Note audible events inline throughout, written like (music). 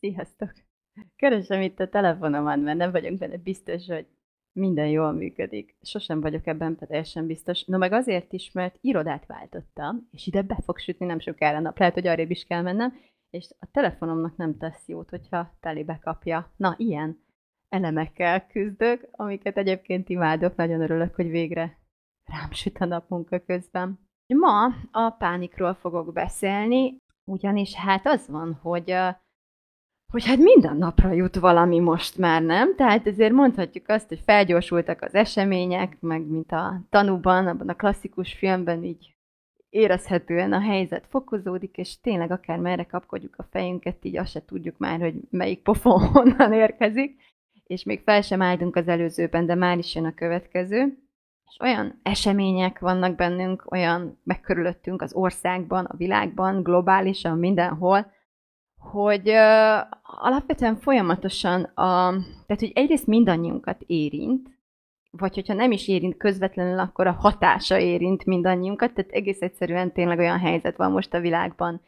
Sziasztok! Keresem itt a telefonomat, mert nem vagyok benne biztos, hogy minden jól működik. Sosem vagyok ebben teljesen biztos. No meg azért is, mert irodát váltottam, és ide be fog sütni nem sokára nap. Lehet, hogy arrébb is kell mennem, és a telefonomnak nem tesz jót, hogyha telibe kapja. Na, ilyen elemekkel küzdök, amiket egyébként imádok. Nagyon örülök, hogy végre rám süt a nap munka közben. Ma a pánikról fogok beszélni, ugyanis hát az van, hogy hogy hát minden napra jut valami most már, nem? Tehát ezért mondhatjuk azt, hogy felgyorsultak az események, meg mint a tanúban, abban a klasszikus filmben így érezhetően a helyzet fokozódik, és tényleg akár merre kapkodjuk a fejünket, így azt se tudjuk már, hogy melyik pofon (laughs) honnan érkezik, és még fel sem álltunk az előzőben, de már is jön a következő. És olyan események vannak bennünk, olyan megkörülöttünk az országban, a világban, globálisan, mindenhol, hogy uh, alapvetően folyamatosan, a, tehát hogy egyrészt mindannyiunkat érint, vagy hogyha nem is érint közvetlenül, akkor a hatása érint mindannyiunkat, tehát egész egyszerűen tényleg olyan helyzet van most a világban,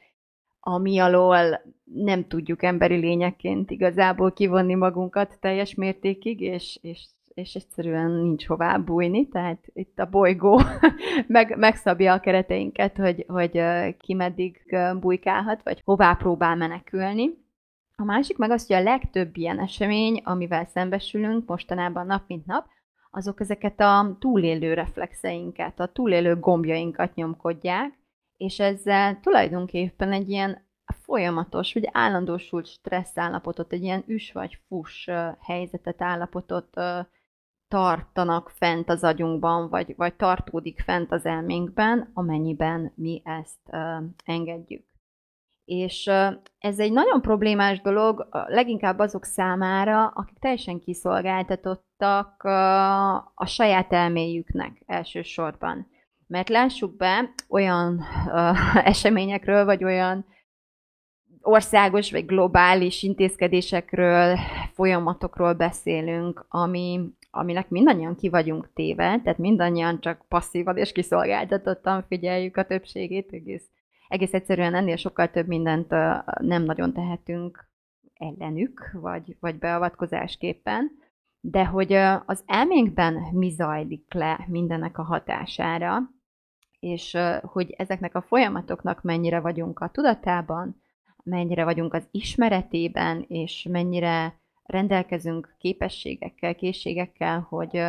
ami alól nem tudjuk emberi lényekként igazából kivonni magunkat teljes mértékig, és, és és egyszerűen nincs hová bújni, tehát itt a bolygó (laughs) meg, megszabja a kereteinket, hogy, hogy ki meddig bujkálhat, vagy hová próbál menekülni. A másik meg az, hogy a legtöbb ilyen esemény, amivel szembesülünk mostanában nap mint nap, azok ezeket a túlélő reflexeinket, a túlélő gombjainkat nyomkodják, és ezzel tulajdonképpen egy ilyen folyamatos, vagy állandósult stressz állapotot, egy ilyen üs vagy fus helyzetet, állapotot tartanak fent az agyunkban, vagy, vagy tartódik fent az elménkben, amennyiben mi ezt uh, engedjük. És uh, ez egy nagyon problémás dolog, leginkább azok számára, akik teljesen kiszolgáltatottak uh, a saját elméjüknek elsősorban. Mert lássuk be, olyan uh, (laughs) eseményekről, vagy olyan országos vagy globális intézkedésekről, folyamatokról beszélünk, ami, aminek mindannyian ki vagyunk téve, tehát mindannyian csak passzívan és kiszolgáltatottan figyeljük a többségét, egész, egész egyszerűen ennél sokkal több mindent nem nagyon tehetünk ellenük, vagy, vagy beavatkozásképpen, de hogy az elménkben mi zajlik le mindennek a hatására, és hogy ezeknek a folyamatoknak mennyire vagyunk a tudatában, mennyire vagyunk az ismeretében, és mennyire rendelkezünk képességekkel, készségekkel, hogy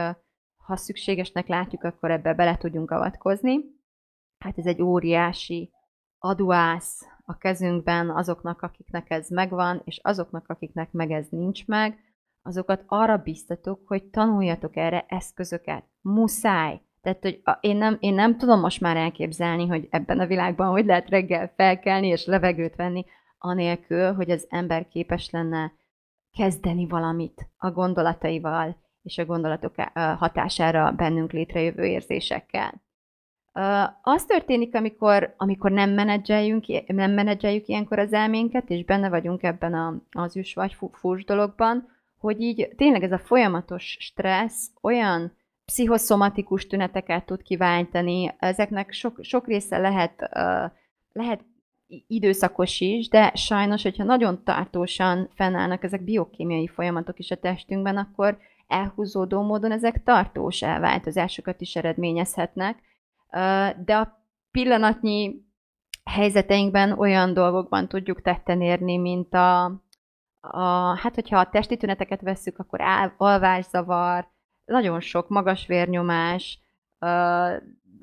ha szükségesnek látjuk, akkor ebbe bele tudjunk avatkozni. Hát ez egy óriási aduász a kezünkben azoknak, akiknek ez megvan, és azoknak, akiknek meg ez nincs meg, azokat arra biztatok, hogy tanuljatok erre eszközöket. Muszáj. Tehát, hogy én nem, én nem tudom most már elképzelni, hogy ebben a világban hogy lehet reggel felkelni és levegőt venni, anélkül, hogy az ember képes lenne kezdeni valamit a gondolataival és a gondolatok hatására bennünk létrejövő érzésekkel. Az történik, amikor, amikor nem, menedzseljünk, nem menedzseljük ilyenkor az elménket, és benne vagyunk ebben az üs vagy fús dologban, hogy így tényleg ez a folyamatos stressz olyan pszichoszomatikus tüneteket tud kiváltani, ezeknek sok, sok része lehet, lehet időszakos is, de sajnos, hogyha nagyon tartósan fennállnak ezek biokémiai folyamatok is a testünkben, akkor elhúzódó módon ezek tartós elváltozásokat is eredményezhetnek. De a pillanatnyi helyzeteinkben olyan dolgokban tudjuk tetten érni, mint a, a hát hogyha a testi tüneteket vesszük, akkor alvászavar, nagyon sok magas vérnyomás,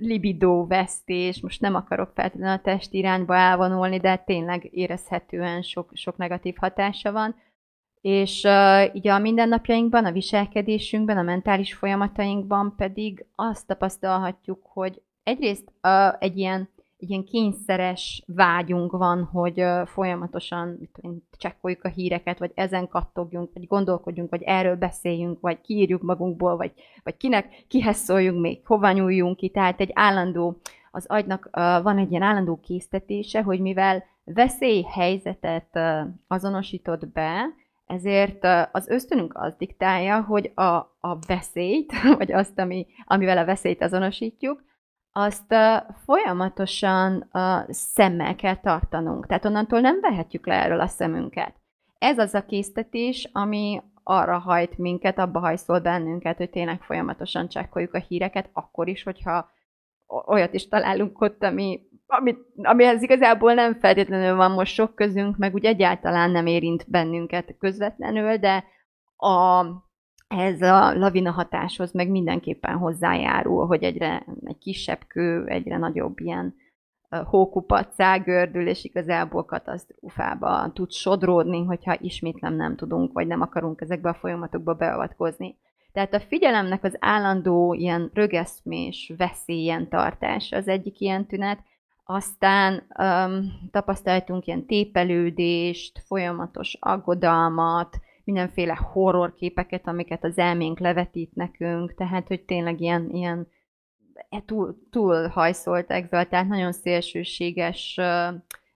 libidó vesztés, most nem akarok feltétlenül a test irányba elvonulni, de tényleg érezhetően sok, sok negatív hatása van. És uh, így a mindennapjainkban, a viselkedésünkben, a mentális folyamatainkban pedig azt tapasztalhatjuk, hogy egyrészt uh, egy ilyen ilyen kényszeres vágyunk van, hogy folyamatosan csekkoljuk a híreket, vagy ezen kattogjunk, vagy gondolkodjunk, vagy erről beszéljünk, vagy kiírjuk magunkból, vagy, vagy kinek, kihez szóljunk még, hova nyúljunk ki. Tehát egy állandó, az agynak van egy ilyen állandó késztetése, hogy mivel veszélyhelyzetet azonosított be, ezért az ösztönünk az diktálja, hogy a, a veszélyt, (laughs) vagy azt, ami, amivel a veszélyt azonosítjuk, azt folyamatosan szemmel kell tartanunk. Tehát onnantól nem vehetjük le erről a szemünket. Ez az a késztetés, ami arra hajt minket, abba hajszol bennünket, hogy tényleg folyamatosan csekkoljuk a híreket, akkor is, hogyha olyat is találunk ott, ami, ami, amihez igazából nem feltétlenül van most sok közünk, meg úgy egyáltalán nem érint bennünket közvetlenül, de a, ez a lavina hatáshoz meg mindenképpen hozzájárul, hogy egyre egy kisebb kő, egyre nagyobb ilyen hókupaccá gördül, és igazából katasztrófába tud sodródni, hogyha ismétlem nem tudunk, vagy nem akarunk ezekbe a folyamatokba beavatkozni. Tehát a figyelemnek az állandó ilyen rögeszmés, veszélyen tartás az egyik ilyen tünet, aztán um, tapasztaltunk ilyen tépelődést, folyamatos aggodalmat, mindenféle horrorképeket, amiket az elménk levetít nekünk, tehát hogy tényleg ilyen, ilyen e, túl, túl hajszolt tehát nagyon szélsőséges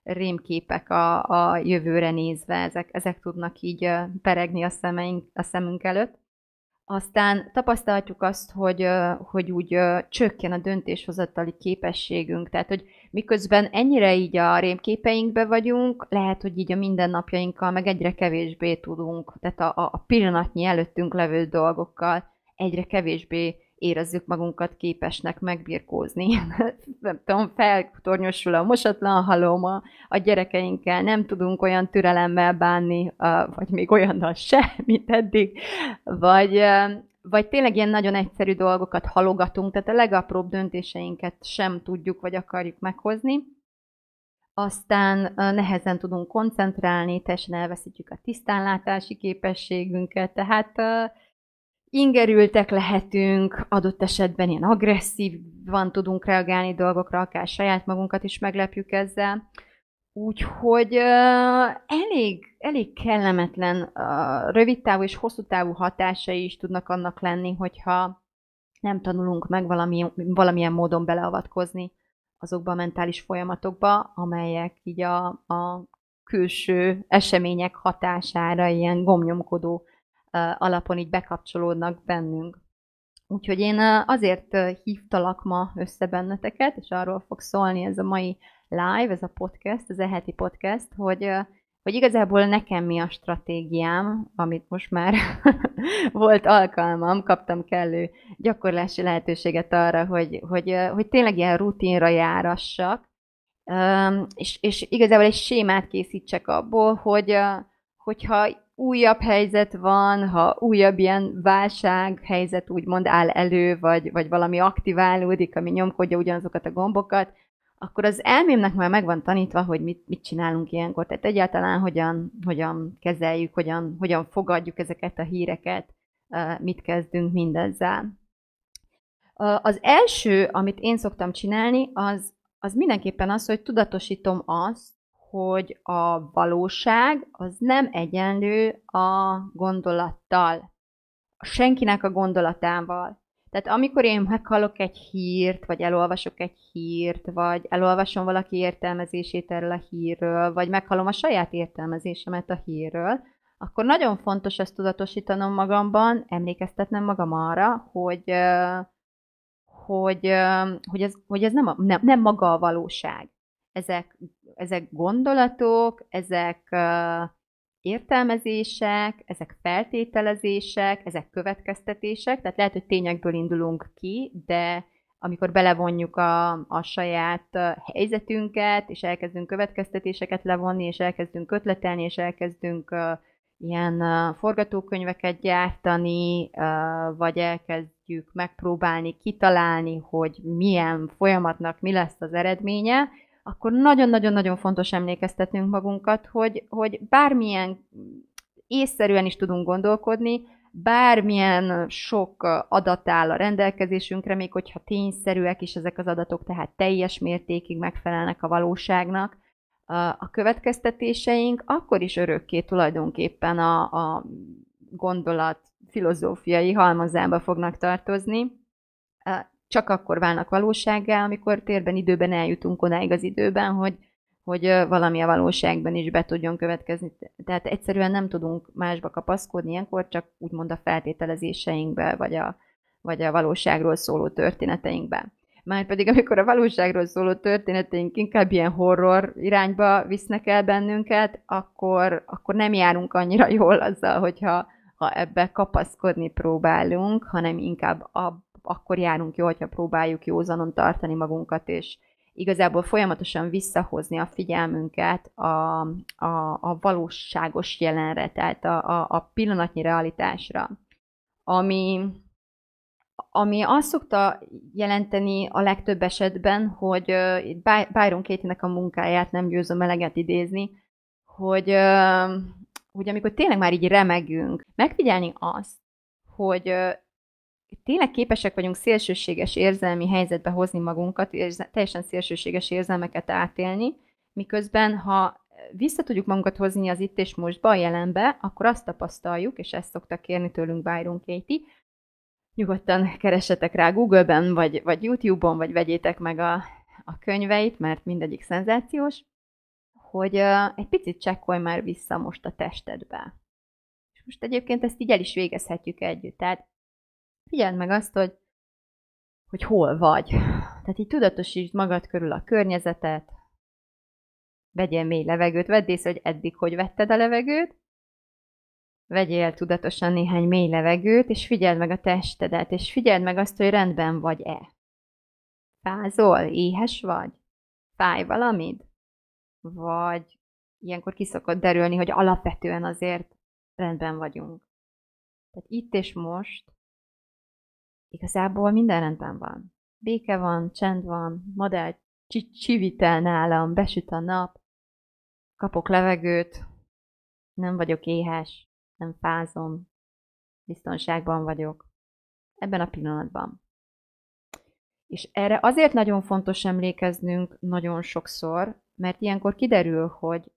rémképek a, a jövőre nézve, ezek, ezek tudnak így peregni a, szemeink, a szemünk előtt. Aztán tapasztalhatjuk azt, hogy, hogy úgy csökken a döntéshozatali képességünk, tehát hogy miközben ennyire így a rémképeinkbe vagyunk, lehet, hogy így a mindennapjainkkal meg egyre kevésbé tudunk, tehát a, a pillanatnyi előttünk levő dolgokkal egyre kevésbé érezzük magunkat képesnek megbirkózni. (laughs) nem tudom, feltornyosul a mosatlan haloma, a gyerekeinkkel nem tudunk olyan türelemmel bánni, vagy még olyannal se, (laughs) mint eddig, vagy, vagy tényleg ilyen nagyon egyszerű dolgokat halogatunk, tehát a legapróbb döntéseinket sem tudjuk, vagy akarjuk meghozni. Aztán nehezen tudunk koncentrálni, teljesen elveszítjük a tisztánlátási képességünket, tehát ingerültek lehetünk, adott esetben ilyen agresszívan tudunk reagálni dolgokra, akár saját magunkat is meglepjük ezzel. Úgyhogy elég, elég kellemetlen uh, rövid távú és hosszú távú hatásai is tudnak annak lenni, hogyha nem tanulunk meg valami, valamilyen módon beleavatkozni azokba a mentális folyamatokba, amelyek így a, a külső események hatására ilyen gomnyomkodó alapon így bekapcsolódnak bennünk. Úgyhogy én azért hívtalak ma össze benneteket, és arról fog szólni ez a mai live, ez a podcast, ez a heti podcast, hogy, hogy igazából nekem mi a stratégiám, amit most már (laughs) volt alkalmam, kaptam kellő gyakorlási lehetőséget arra, hogy, hogy, hogy tényleg ilyen rutinra járassak, és, és igazából egy sémát készítsek abból, hogy hogyha újabb helyzet van, ha újabb ilyen válság helyzet úgymond áll elő, vagy, vagy valami aktiválódik, ami nyomkodja ugyanazokat a gombokat, akkor az elmémnek már meg van tanítva, hogy mit, mit csinálunk ilyenkor. Tehát egyáltalán hogyan, hogyan kezeljük, hogyan, hogyan fogadjuk ezeket a híreket, mit kezdünk mindezzel. Az első, amit én szoktam csinálni, az, az mindenképpen az, hogy tudatosítom azt, hogy a valóság az nem egyenlő a gondolattal, senkinek a gondolatával. Tehát amikor én meghallok egy hírt, vagy elolvasok egy hírt, vagy elolvasom valaki értelmezését erről a hírről, vagy meghallom a saját értelmezésemet a hírről, akkor nagyon fontos ezt tudatosítanom magamban, emlékeztetnem magam arra, hogy, hogy, hogy, ez, hogy ez nem, a, nem, nem maga a valóság. Ezek, ezek gondolatok, ezek értelmezések, ezek feltételezések, ezek következtetések, tehát lehet, hogy tényekből indulunk ki, de amikor belevonjuk a, a saját helyzetünket, és elkezdünk következtetéseket levonni, és elkezdünk ötletelni, és elkezdünk uh, ilyen uh, forgatókönyveket gyártani, uh, vagy elkezdjük megpróbálni kitalálni, hogy milyen folyamatnak mi lesz az eredménye, akkor nagyon-nagyon-nagyon fontos emlékeztetnünk magunkat, hogy, hogy bármilyen észszerűen is tudunk gondolkodni, bármilyen sok adat áll a rendelkezésünkre, még hogyha tényszerűek is ezek az adatok, tehát teljes mértékig megfelelnek a valóságnak, a következtetéseink akkor is örökké tulajdonképpen a, a gondolat filozófiai halmazába fognak tartozni. Csak akkor válnak valósággá, amikor térben, időben eljutunk odáig az időben, hogy, hogy valami a valóságban is be tudjon következni. Tehát egyszerűen nem tudunk másba kapaszkodni ilyenkor, csak úgymond a feltételezéseinkbe, vagy a, vagy a valóságról szóló történeteinkbe. Márpedig amikor a valóságról szóló történeteink inkább ilyen horror irányba visznek el bennünket, akkor, akkor nem járunk annyira jól azzal, hogyha ha ebbe kapaszkodni próbálunk, hanem inkább ab, akkor járunk jól, hogyha próbáljuk józanon tartani magunkat, és igazából folyamatosan visszahozni a figyelmünket a, a, a valóságos jelenre, tehát a, a, a pillanatnyi realitásra, ami, ami azt szokta jelenteni a legtöbb esetben, hogy uh, Byron Katie-nek a munkáját nem győzöm eleget idézni, hogy, uh, hogy amikor tényleg már így remegünk, megfigyelni azt, hogy tényleg képesek vagyunk szélsőséges érzelmi helyzetbe hozni magunkat, és teljesen szélsőséges érzelmeket átélni, miközben ha vissza tudjuk magunkat hozni az itt és mostba, a jelenbe, akkor azt tapasztaljuk, és ezt szokta kérni tőlünk Byron Katie, nyugodtan keressetek rá Google-ben, vagy, vagy YouTube-on, vagy vegyétek meg a, a könyveit, mert mindegyik szenzációs, hogy uh, egy picit csekkolj már vissza most a testedbe. És most egyébként ezt így el is végezhetjük együtt. Tehát figyeld meg azt, hogy, hogy hol vagy. Tehát így tudatosítsd magad körül a környezetet, vegyél mély levegőt, vedd észre, hogy eddig hogy vetted a levegőt, vegyél tudatosan néhány mély levegőt, és figyeld meg a testedet, és figyeld meg azt, hogy rendben vagy-e. Fázol? Éhes vagy? Fáj valamid? Vagy ilyenkor kiszokott derülni, hogy alapvetően azért rendben vagyunk. Tehát itt és most igazából minden rendben van. Béke van, csend van, madár csivitel nálam, besüt a nap, kapok levegőt, nem vagyok éhes, nem fázom, biztonságban vagyok. Ebben a pillanatban. És erre azért nagyon fontos emlékeznünk nagyon sokszor, mert ilyenkor kiderül, hogy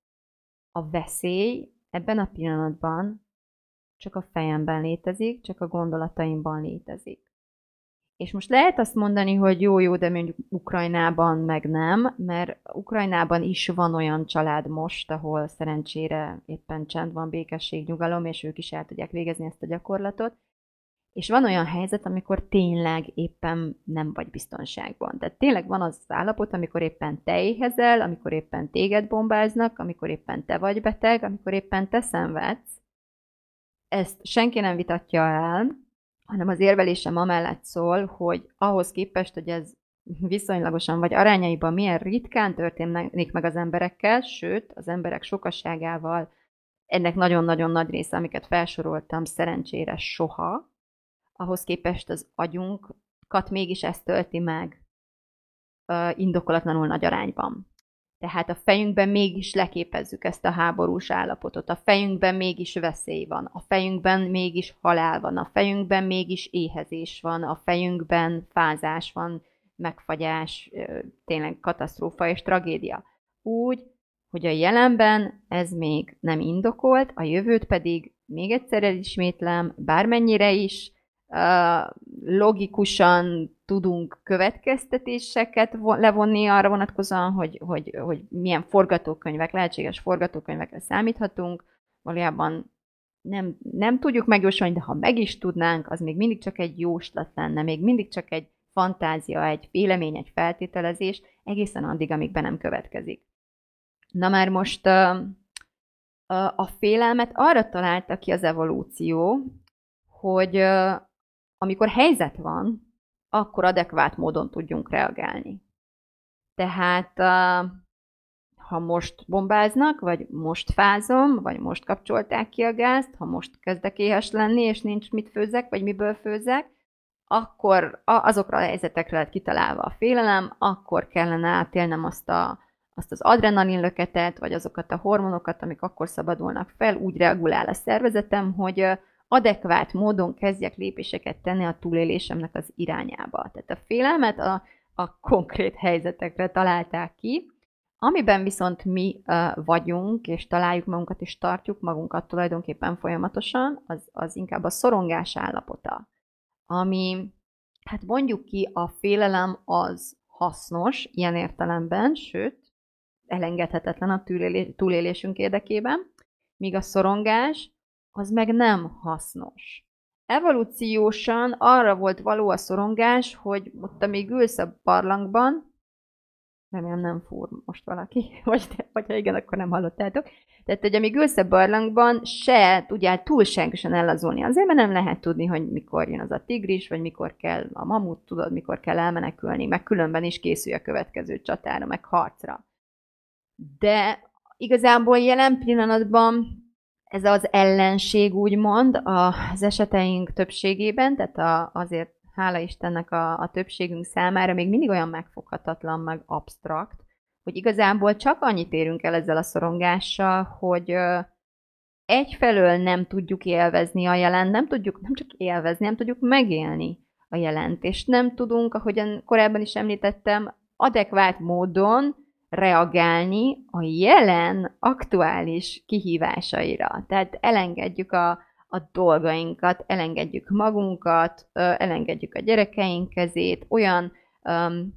a veszély ebben a pillanatban csak a fejemben létezik, csak a gondolataimban létezik. És most lehet azt mondani, hogy jó-jó, de mondjuk Ukrajnában meg nem, mert Ukrajnában is van olyan család most, ahol szerencsére éppen csend van, békesség, nyugalom, és ők is el tudják végezni ezt a gyakorlatot. És van olyan helyzet, amikor tényleg éppen nem vagy biztonságban. Tehát tényleg van az állapot, amikor éppen te éhezel, amikor éppen téged bombáznak, amikor éppen te vagy beteg, amikor éppen te szenvedsz. Ezt senki nem vitatja el, hanem az érvelésem amellett szól, hogy ahhoz képest, hogy ez viszonylagosan vagy arányaiban milyen ritkán történik meg az emberekkel, sőt, az emberek sokasságával ennek nagyon-nagyon nagy része, amiket felsoroltam, szerencsére soha, ahhoz képest az agyunkat mégis ezt tölti meg indokolatlanul nagy arányban. Tehát a fejünkben mégis leképezzük ezt a háborús állapotot, a fejünkben mégis veszély van, a fejünkben mégis halál van, a fejünkben mégis éhezés van, a fejünkben fázás van, megfagyás, tényleg katasztrófa és tragédia. Úgy, hogy a jelenben ez még nem indokolt, a jövőt pedig még egyszer elismétlem, bármennyire is logikusan tudunk következtetéseket levonni arra vonatkozóan, hogy, hogy, hogy milyen forgatókönyvek, lehetséges forgatókönyvekre számíthatunk. Valójában nem, nem tudjuk megjósolni, de ha meg is tudnánk, az még mindig csak egy jóslat lenne, még mindig csak egy fantázia, egy vélemény, egy feltételezés, egészen addig, amíg be nem következik. Na már most a félelmet arra találta ki az evolúció, hogy amikor helyzet van, akkor adekvát módon tudjunk reagálni. Tehát ha most bombáznak, vagy most fázom, vagy most kapcsolták ki a gázt, ha most kezdek éhes lenni, és nincs mit főzek, vagy miből főzek, akkor azokra a helyzetekre lett kitalálva a félelem, akkor kellene átélnem azt, a, azt az adrenalinlöketet, vagy azokat a hormonokat, amik akkor szabadulnak fel, úgy regulál a szervezetem, hogy adekvát módon kezdjek lépéseket tenni a túlélésemnek az irányába. Tehát a félelmet a, a konkrét helyzetekre találták ki, Amiben viszont mi uh, vagyunk, és találjuk magunkat, és tartjuk magunkat tulajdonképpen folyamatosan, az, az inkább a szorongás állapota. Ami, hát mondjuk ki, a félelem az hasznos ilyen értelemben, sőt, elengedhetetlen a túlélésünk érdekében, míg a szorongás az meg nem hasznos. Evolúciósan arra volt való a szorongás, hogy ott, amíg ülsz a barlangban, remélem nem fúr most valaki, (laughs) vagy, vagy ha igen, akkor nem hallottátok. Tehát, hogy amíg ülsz a barlangban, se tudjál túlságosan ellazulni. Azért, mert nem lehet tudni, hogy mikor jön az a tigris, vagy mikor kell a mamut, tudod, mikor kell elmenekülni, meg különben is készülj a következő csatára, meg harcra. De igazából jelen pillanatban ez az ellenség úgymond az eseteink többségében, tehát a, azért hála Istennek a, a többségünk számára még mindig olyan megfoghatatlan, meg absztrakt, hogy igazából csak annyit érünk el ezzel a szorongással, hogy egyfelől nem tudjuk élvezni a jelent, nem tudjuk nem csak élvezni, nem tudjuk megélni a jelent, és nem tudunk, ahogyan korábban is említettem, adekvát módon reagálni a jelen aktuális kihívásaira. Tehát elengedjük a, a dolgainkat, elengedjük magunkat, elengedjük a gyerekeink kezét, olyan, um,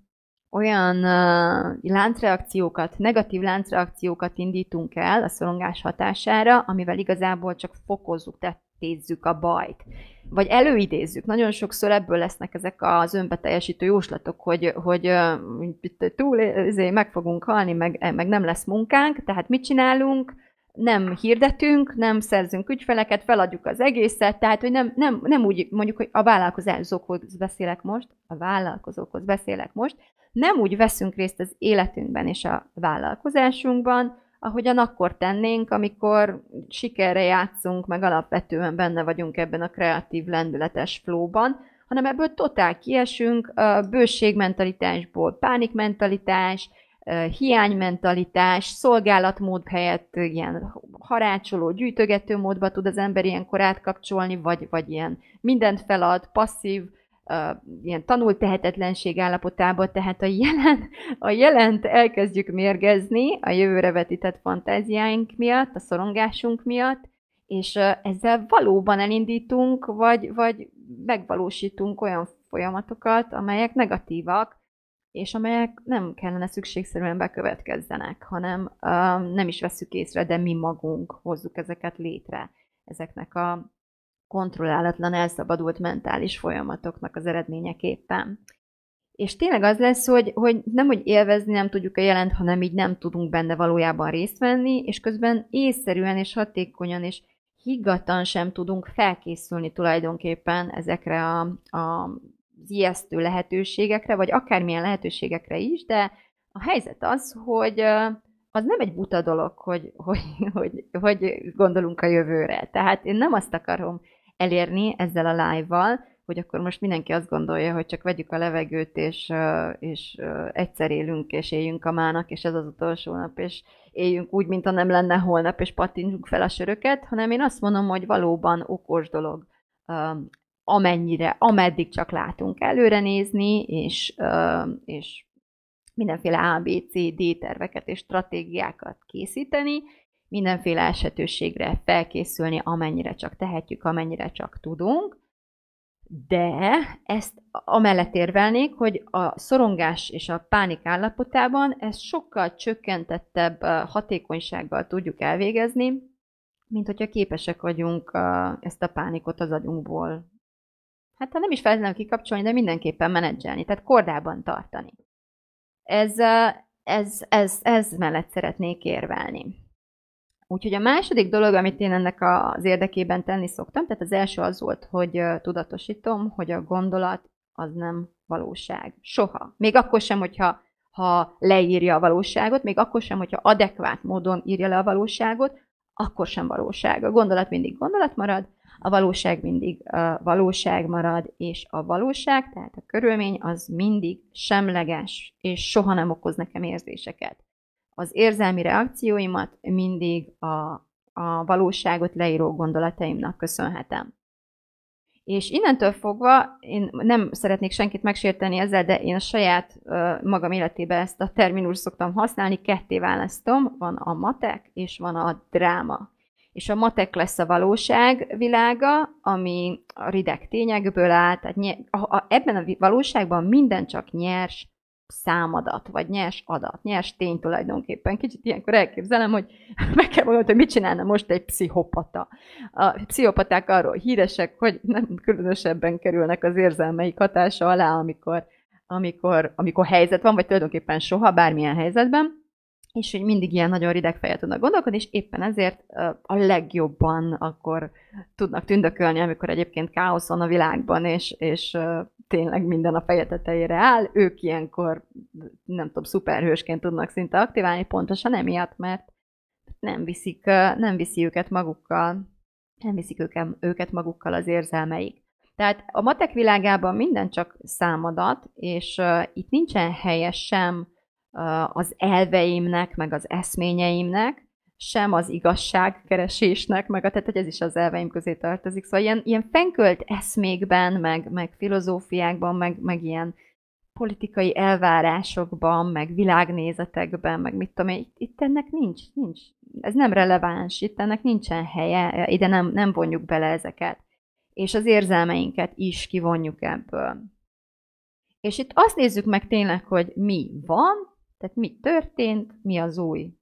olyan uh, láncreakciókat, negatív láncreakciókat indítunk el a szorongás hatására, amivel igazából csak fokozzuk, tettézzük a bajt. Vagy előidézzük. Nagyon sokszor ebből lesznek ezek az önbeteljesítő jóslatok, hogy, hogy túl izé, meg fogunk halni, meg, meg nem lesz munkánk, tehát mit csinálunk? nem hirdetünk, nem szerzünk ügyfeleket, feladjuk az egészet, tehát hogy nem, nem, nem úgy, mondjuk, hogy a vállalkozókhoz beszélek most, a vállalkozókhoz beszélek most, nem úgy veszünk részt az életünkben és a vállalkozásunkban, ahogyan akkor tennénk, amikor sikerre játszunk, meg alapvetően benne vagyunk ebben a kreatív, lendületes flóban, hanem ebből totál kiesünk, bőségmentalitásból pánikmentalitás, hiánymentalitás, szolgálatmód helyett ilyen harácsoló, gyűjtögető módba tud az ember ilyenkor átkapcsolni, vagy, vagy ilyen mindent felad, passzív, ilyen tanult tehetetlenség állapotába, tehát a, jelen, a jelent elkezdjük mérgezni a jövőre vetített fantáziáink miatt, a szorongásunk miatt, és ezzel valóban elindítunk, vagy, vagy megvalósítunk olyan folyamatokat, amelyek negatívak, és amelyek nem kellene szükségszerűen bekövetkezzenek, hanem nem is veszük észre, de mi magunk hozzuk ezeket létre, ezeknek a kontrollálatlan, elszabadult mentális folyamatoknak az eredményeképpen. És tényleg az lesz, hogy, hogy nem, hogy élvezni nem tudjuk a jelent, hanem így nem tudunk benne valójában részt venni, és közben észszerűen és hatékonyan és higgatan sem tudunk felkészülni tulajdonképpen ezekre a, a ijesztő lehetőségekre, vagy akármilyen lehetőségekre is, de a helyzet az, hogy az nem egy buta dolog, hogy, hogy, hogy, hogy gondolunk a jövőre. Tehát én nem azt akarom elérni ezzel a live-val, hogy akkor most mindenki azt gondolja, hogy csak vegyük a levegőt, és, és egyszer élünk, és éljünk a mának, és ez az utolsó nap, és éljünk úgy, mint ha nem lenne holnap, és pattintsunk fel a söröket, hanem én azt mondom, hogy valóban okos dolog amennyire, ameddig csak látunk előre nézni, és, és mindenféle A, B, C, D terveket és stratégiákat készíteni, mindenféle esetőségre felkészülni, amennyire csak tehetjük, amennyire csak tudunk, de ezt amellett érvelnék, hogy a szorongás és a pánik állapotában ezt sokkal csökkentettebb hatékonysággal tudjuk elvégezni, mint hogyha képesek vagyunk ezt a pánikot az agyunkból hát ha nem is feltétlenül kikapcsolni, de mindenképpen menedzselni, tehát kordában tartani. Ez, ez, ez, ez mellett szeretnék érvelni. Úgyhogy a második dolog, amit én ennek az érdekében tenni szoktam, tehát az első az volt, hogy tudatosítom, hogy a gondolat az nem valóság. Soha. Még akkor sem, hogyha ha leírja a valóságot, még akkor sem, hogyha adekvát módon írja le a valóságot, akkor sem valóság. A gondolat mindig gondolat marad, a valóság mindig a valóság marad, és a valóság, tehát a körülmény az mindig semleges, és soha nem okoz nekem érzéseket. Az érzelmi reakcióimat mindig a, a valóságot leíró gondolataimnak köszönhetem. És innentől fogva én nem szeretnék senkit megsérteni ezzel, de én a saját magam életében ezt a terminus szoktam használni, ketté választom, van a matek és van a dráma. És a matek lesz a valóság világa, ami a rideg tényekből áll, tehát nye, a, a, ebben a valóságban minden csak nyers, számadat, vagy nyers adat, nyers tény tulajdonképpen. Kicsit ilyenkor elképzelem, hogy (laughs) meg kell mondani, hogy mit csinálna most egy pszichopata. A pszichopaták arról híresek, hogy nem különösebben kerülnek az érzelmeik hatása alá, amikor, amikor, amikor helyzet van, vagy tulajdonképpen soha, bármilyen helyzetben és hogy mindig ilyen nagyon rideg fejet tudnak gondolkodni, és éppen ezért a legjobban akkor tudnak tündökölni, amikor egyébként káosz van a világban, és, és tényleg minden a feje tetejére áll, ők ilyenkor, nem tudom, szuperhősként tudnak szinte aktiválni, pontosan emiatt, mert nem viszik, nem viszi őket magukkal, nem viszik őket, őket magukkal az érzelmeik. Tehát a matek világában minden csak számadat, és uh, itt nincsen helye sem az elveimnek, meg az eszményeimnek, sem az igazságkeresésnek, meg a, tehát hogy ez is az elveim közé tartozik. Szóval ilyen, ilyen fenkölt eszmékben, meg, meg filozófiákban, meg, meg ilyen politikai elvárásokban, meg világnézetekben, meg mit tudom én, itt, itt ennek nincs, nincs. Ez nem releváns, itt ennek nincsen helye, ide nem, nem vonjuk bele ezeket. És az érzelmeinket is kivonjuk ebből. És itt azt nézzük meg tényleg, hogy mi van, tehát mi történt, mi az új,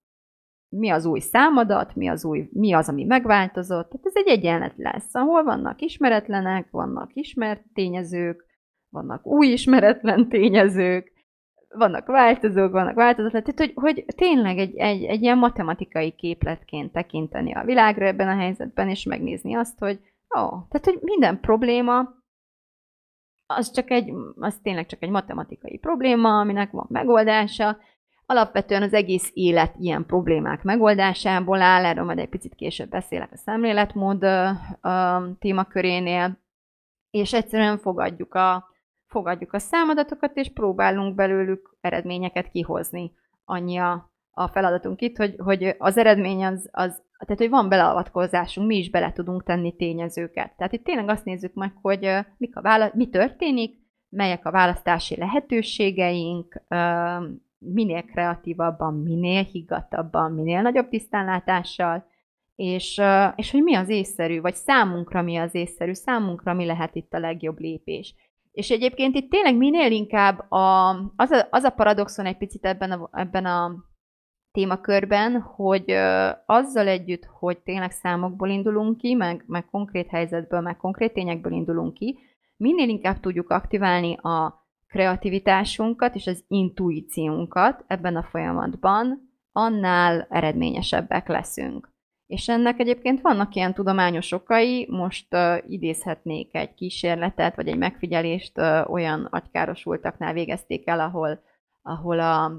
mi az új számadat, mi az, új, mi az, ami megváltozott. Tehát ez egy egyenlet lesz, ahol vannak ismeretlenek, vannak ismert tényezők, vannak új ismeretlen tényezők, vannak változók, vannak változatlan, tehát hogy, hogy tényleg egy, egy, egy ilyen matematikai képletként tekinteni a világra ebben a helyzetben, és megnézni azt, hogy ó, tehát hogy minden probléma az csak egy, az tényleg csak egy matematikai probléma, aminek van megoldása. Alapvetően az egész élet ilyen problémák megoldásából áll, erről majd egy picit később beszélek a szemléletmód témakörénél, és egyszerűen fogadjuk a, fogadjuk a számadatokat, és próbálunk belőlük eredményeket kihozni. Annyi a, a feladatunk itt, hogy, hogy az eredmény az, az tehát, hogy van beleavatkozásunk, mi is bele tudunk tenni tényezőket. Tehát itt tényleg azt nézzük meg, hogy mik a vála- mi történik, melyek a választási lehetőségeink, minél kreatívabban, minél higgadtabban, minél nagyobb tisztánlátással, és, és hogy mi az észszerű, vagy számunkra mi az észszerű, számunkra mi lehet itt a legjobb lépés. És egyébként itt tényleg minél inkább a, az, a, az a paradoxon egy picit ebben a, ebben a témakörben, hogy azzal együtt, hogy tényleg számokból indulunk ki, meg, meg konkrét helyzetből, meg konkrét tényekből indulunk ki, minél inkább tudjuk aktiválni a kreativitásunkat és az intuíciónkat ebben a folyamatban, annál eredményesebbek leszünk. És ennek egyébként vannak ilyen tudományos okai, most uh, idézhetnék egy kísérletet, vagy egy megfigyelést uh, olyan agykárosultaknál végezték el, ahol, ahol a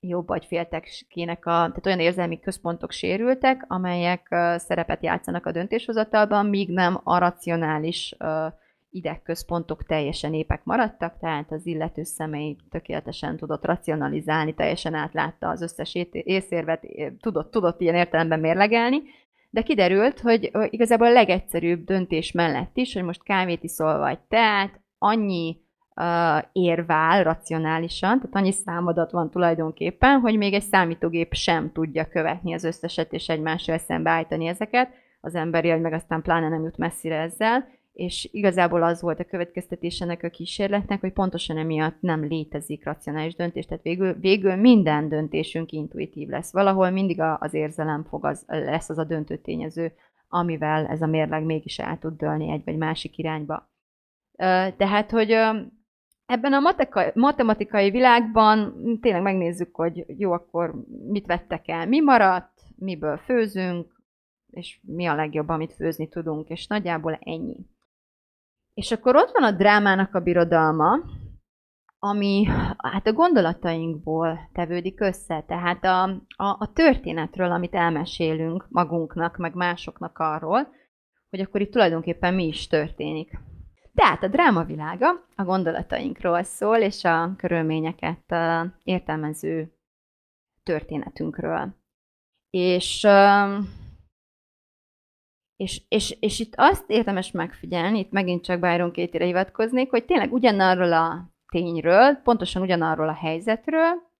jobb agyféltekének a, tehát olyan érzelmi központok sérültek, amelyek uh, szerepet játszanak a döntéshozatalban, míg nem a racionális uh, idegközpontok teljesen épek maradtak, tehát az illető személy tökéletesen tudott racionalizálni, teljesen átlátta az összes észérvet, tudott, tudott ilyen értelemben mérlegelni, de kiderült, hogy igazából a legegyszerűbb döntés mellett is, hogy most kávét iszol vagy teát, annyi uh, érvál racionálisan, tehát annyi számadat van tulajdonképpen, hogy még egy számítógép sem tudja követni az összeset és egymással szembeállítani ezeket, az emberi agy meg aztán pláne nem jut messzire ezzel, és igazából az volt a következtetés ennek a kísérletnek, hogy pontosan emiatt nem létezik racionális döntés, tehát végül, végül minden döntésünk intuitív lesz. Valahol mindig az érzelem fog az, lesz az a döntő tényező, amivel ez a mérleg mégis el tud dőlni egy vagy másik irányba. Tehát, hogy ebben a matematikai világban tényleg megnézzük, hogy jó, akkor mit vettek el, mi maradt, miből főzünk, és mi a legjobb, amit főzni tudunk, és nagyjából ennyi. És akkor ott van a drámának a birodalma, ami hát a gondolatainkból tevődik össze, tehát a, a, a történetről, amit elmesélünk magunknak, meg másoknak arról, hogy akkor itt tulajdonképpen mi is történik. Tehát a dráma világa a gondolatainkról szól, és a körülményeket uh, értelmező történetünkről. És, És, és, és itt azt érdemes megfigyelni, itt megint csak Byron Katie-re hivatkoznék, hogy tényleg ugyanarról a tényről, pontosan ugyanarról a helyzetről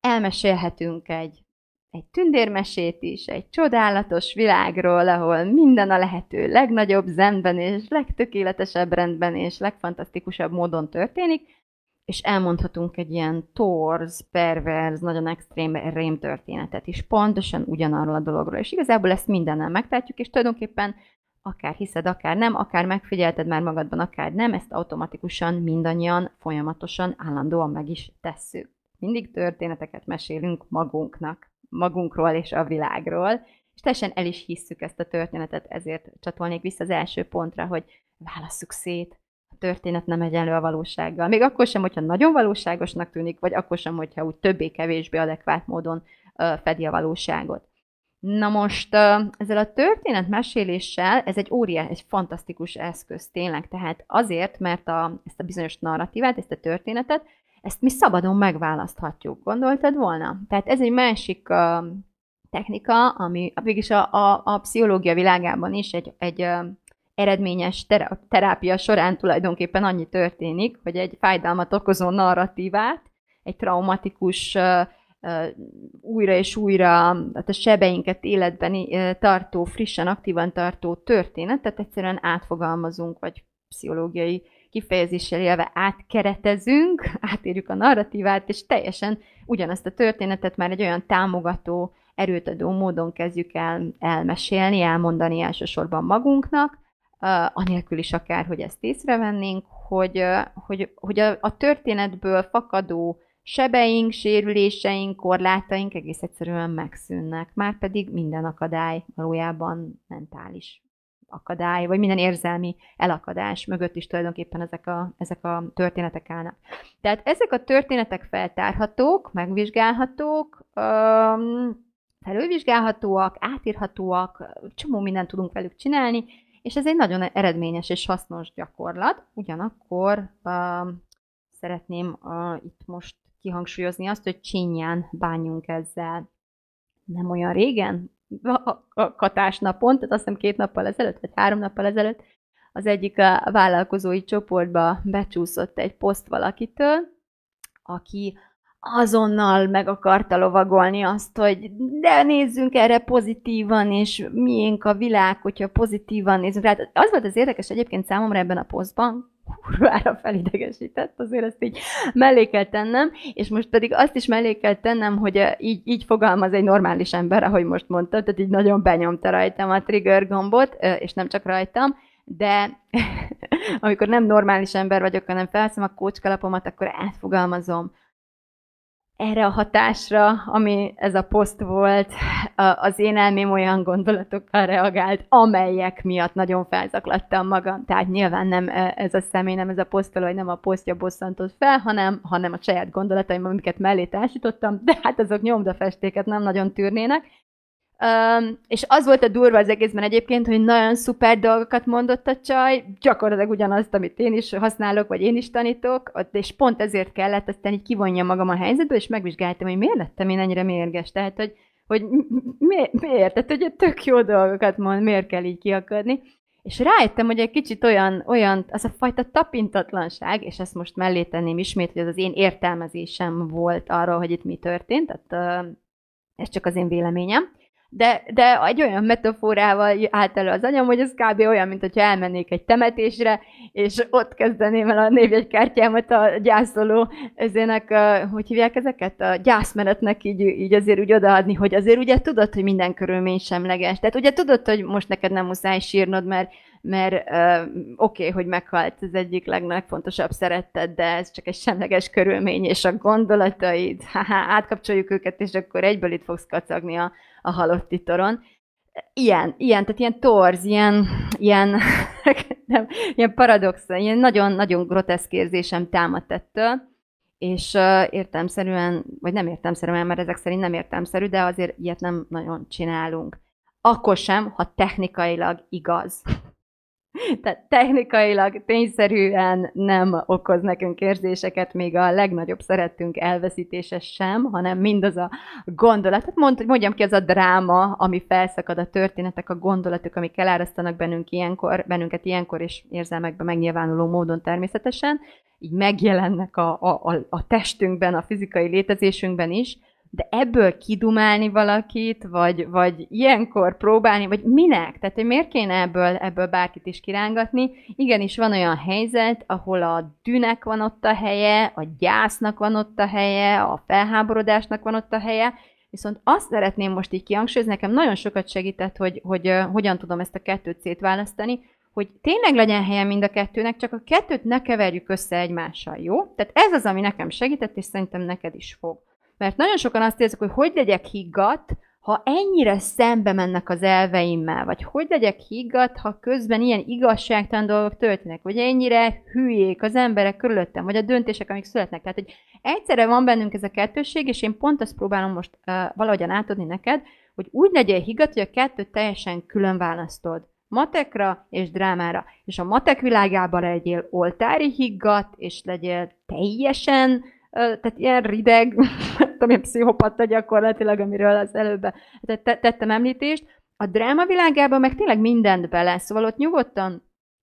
elmesélhetünk egy, egy tündérmesét is, egy csodálatos világról, ahol minden a lehető legnagyobb zenben és legtökéletesebb rendben és legfantasztikusabb módon történik, és elmondhatunk egy ilyen torz, perverz, nagyon extrém rém történetet is, pontosan ugyanarról a dologról. És igazából ezt mindennel megtehetjük, és tulajdonképpen akár hiszed, akár nem, akár megfigyelted már magadban, akár nem, ezt automatikusan mindannyian folyamatosan, állandóan meg is tesszük. Mindig történeteket mesélünk magunknak, magunkról és a világról, és teljesen el is hisszük ezt a történetet, ezért csatolnék vissza az első pontra, hogy válasszuk szét, történet nem egyenlő a valósággal. Még akkor sem, hogyha nagyon valóságosnak tűnik, vagy akkor sem, hogyha úgy többé-kevésbé adekvát módon fedi a valóságot. Na most ezzel a történet meséléssel, ez egy óriás, egy fantasztikus eszköz tényleg, tehát azért, mert a, ezt a bizonyos narratívát, ezt a történetet, ezt mi szabadon megválaszthatjuk. Gondoltad volna? Tehát ez egy másik uh, technika, ami végülis a, a, a pszichológia világában is egy, egy uh, eredményes terápia során tulajdonképpen annyi történik, hogy egy fájdalmat okozó narratívát, egy traumatikus újra és újra hát a sebeinket életben tartó, frissen, aktívan tartó történetet egyszerűen átfogalmazunk, vagy pszichológiai kifejezéssel élve átkeretezünk, (laughs) átérjük a narratívát, és teljesen ugyanazt a történetet már egy olyan támogató, erőt adó módon kezdjük el elmesélni, elmondani elsősorban magunknak, anélkül is akár, hogy ezt észrevennénk, hogy, hogy, hogy a, a történetből fakadó sebeink, sérüléseink, korlátaink egész egyszerűen megszűnnek, már pedig minden akadály valójában mentális akadály, vagy minden érzelmi elakadás mögött is tulajdonképpen ezek a, ezek a történetek állnak. Tehát ezek a történetek feltárhatók, megvizsgálhatók, felülvizsgálhatóak, átírhatóak, csomó mindent tudunk velük csinálni, és ez egy nagyon eredményes és hasznos gyakorlat. Ugyanakkor uh, szeretném uh, itt most kihangsúlyozni azt, hogy csinyán bánjunk ezzel. Nem olyan régen, a, katásnapon, tehát azt hiszem két nappal ezelőtt, vagy három nappal ezelőtt, az egyik a vállalkozói csoportba becsúszott egy poszt valakitől, aki azonnal meg akarta lovagolni azt, hogy de nézzünk erre pozitívan, és miénk a világ, hogyha pozitívan nézzünk rá. Az volt az érdekes egyébként számomra ebben a posztban, kurvára felidegesített, azért ezt így mellé kell tennem, és most pedig azt is mellé kell tennem, hogy eh, így, így fogalmaz egy normális ember, ahogy most mondtad, tehát így nagyon benyomta rajtam a trigger gombot, eh, és nem csak rajtam, de (laughs) amikor nem normális ember vagyok, hanem felszem a kócskalapomat, akkor átfogalmazom, erre a hatásra, ami ez a poszt volt, az én elmém olyan gondolatokkal reagált, amelyek miatt nagyon felzaklattam magam. Tehát nyilván nem ez a személy, nem ez a posztoló, hogy nem a posztja bosszantott fel, hanem, hanem a saját gondolataim, amiket mellé társítottam, de hát azok nyomdafestéket nem nagyon tűrnének. Um, és az volt a durva az egészben egyébként, hogy nagyon szuper dolgokat mondott a csaj, gyakorlatilag ugyanazt, amit én is használok, vagy én is tanítok, és pont ezért kellett aztán így kivonja magam a helyzetből, és megvizsgáltam, hogy miért lettem én ennyire mérges. Tehát, hogy, hogy mi, miért? Tehát, hogy tök jó dolgokat mond, miért kell így kiakadni. És rájöttem, hogy egy kicsit olyan, olyan, az a fajta tapintatlanság, és ezt most mellé tenném ismét, hogy ez az én értelmezésem volt arról, hogy itt mi történt, tehát uh, ez csak az én véleményem, de, de egy olyan metaforával állt elő az anyam, hogy ez kb. olyan, mint hogyha elmennék egy temetésre, és ott kezdeném el a névjegykártyámat a gyászoló ezének, hogy hívják ezeket? A gyászmenetnek így, így azért úgy odaadni, hogy azért ugye tudod, hogy minden körülmény semleges. Tehát ugye tudod, hogy most neked nem muszáj sírnod, mert mert uh, oké, okay, hogy meghalt az egyik legfontosabb szeretted, de ez csak egy semleges körülmény, és a gondolataid, (laughs) ha átkapcsoljuk őket, és akkor egyből itt fogsz kacagni a, a halott titoron. Ilyen, ilyen, tehát ilyen torz, ilyen, ilyen, (laughs) nem, ilyen paradox, ilyen nagyon-nagyon groteszk érzésem támadt ettől, és értelmszerűen, vagy nem értelmszerűen, mert ezek szerint nem értelmszerű, de azért ilyet nem nagyon csinálunk. Akkor sem, ha technikailag igaz. Tehát technikailag, tényszerűen nem okoz nekünk érzéseket, még a legnagyobb szeretünk elveszítése sem, hanem mindaz a gondolat, hát mond, mondjam ki, az a dráma, ami felszakad a történetek, a gondolatok, amik elárasztanak bennünk ilyenkor, bennünket ilyenkor, és érzelmekben megnyilvánuló módon természetesen, így megjelennek a, a, a testünkben, a fizikai létezésünkben is, de ebből kidumálni valakit, vagy, vagy ilyenkor próbálni, vagy minek? Tehát, hogy miért kéne ebből, ebből bárkit is kirángatni? Igenis van olyan helyzet, ahol a dűnek van ott a helye, a gyásznak van ott a helye, a felháborodásnak van ott a helye, Viszont azt szeretném most így kihangsúlyozni, nekem nagyon sokat segített, hogy, hogy uh, hogyan tudom ezt a kettőt szétválasztani, hogy tényleg legyen helye mind a kettőnek, csak a kettőt ne keverjük össze egymással, jó? Tehát ez az, ami nekem segített, és szerintem neked is fog. Mert nagyon sokan azt érzik, hogy hogy legyek higgadt, ha ennyire szembe mennek az elveimmel, vagy hogy legyek higgadt, ha közben ilyen igazságtalan dolgok történnek, vagy ennyire hülyék az emberek körülöttem, vagy a döntések, amik születnek. Tehát, hogy egyszerre van bennünk ez a kettősség, és én pont azt próbálom most uh, valahogyan átadni neked, hogy úgy legyél higgadt, hogy a kettőt teljesen külön választod matekra és drámára. És a matek világában legyél oltári higgadt, és legyél teljesen tehát ilyen rideg, (laughs) tudom én, pszichopata gyakorlatilag, amiről az előbb tettem említést. A dráma világában meg tényleg mindent bele, szóval ott nyugodtan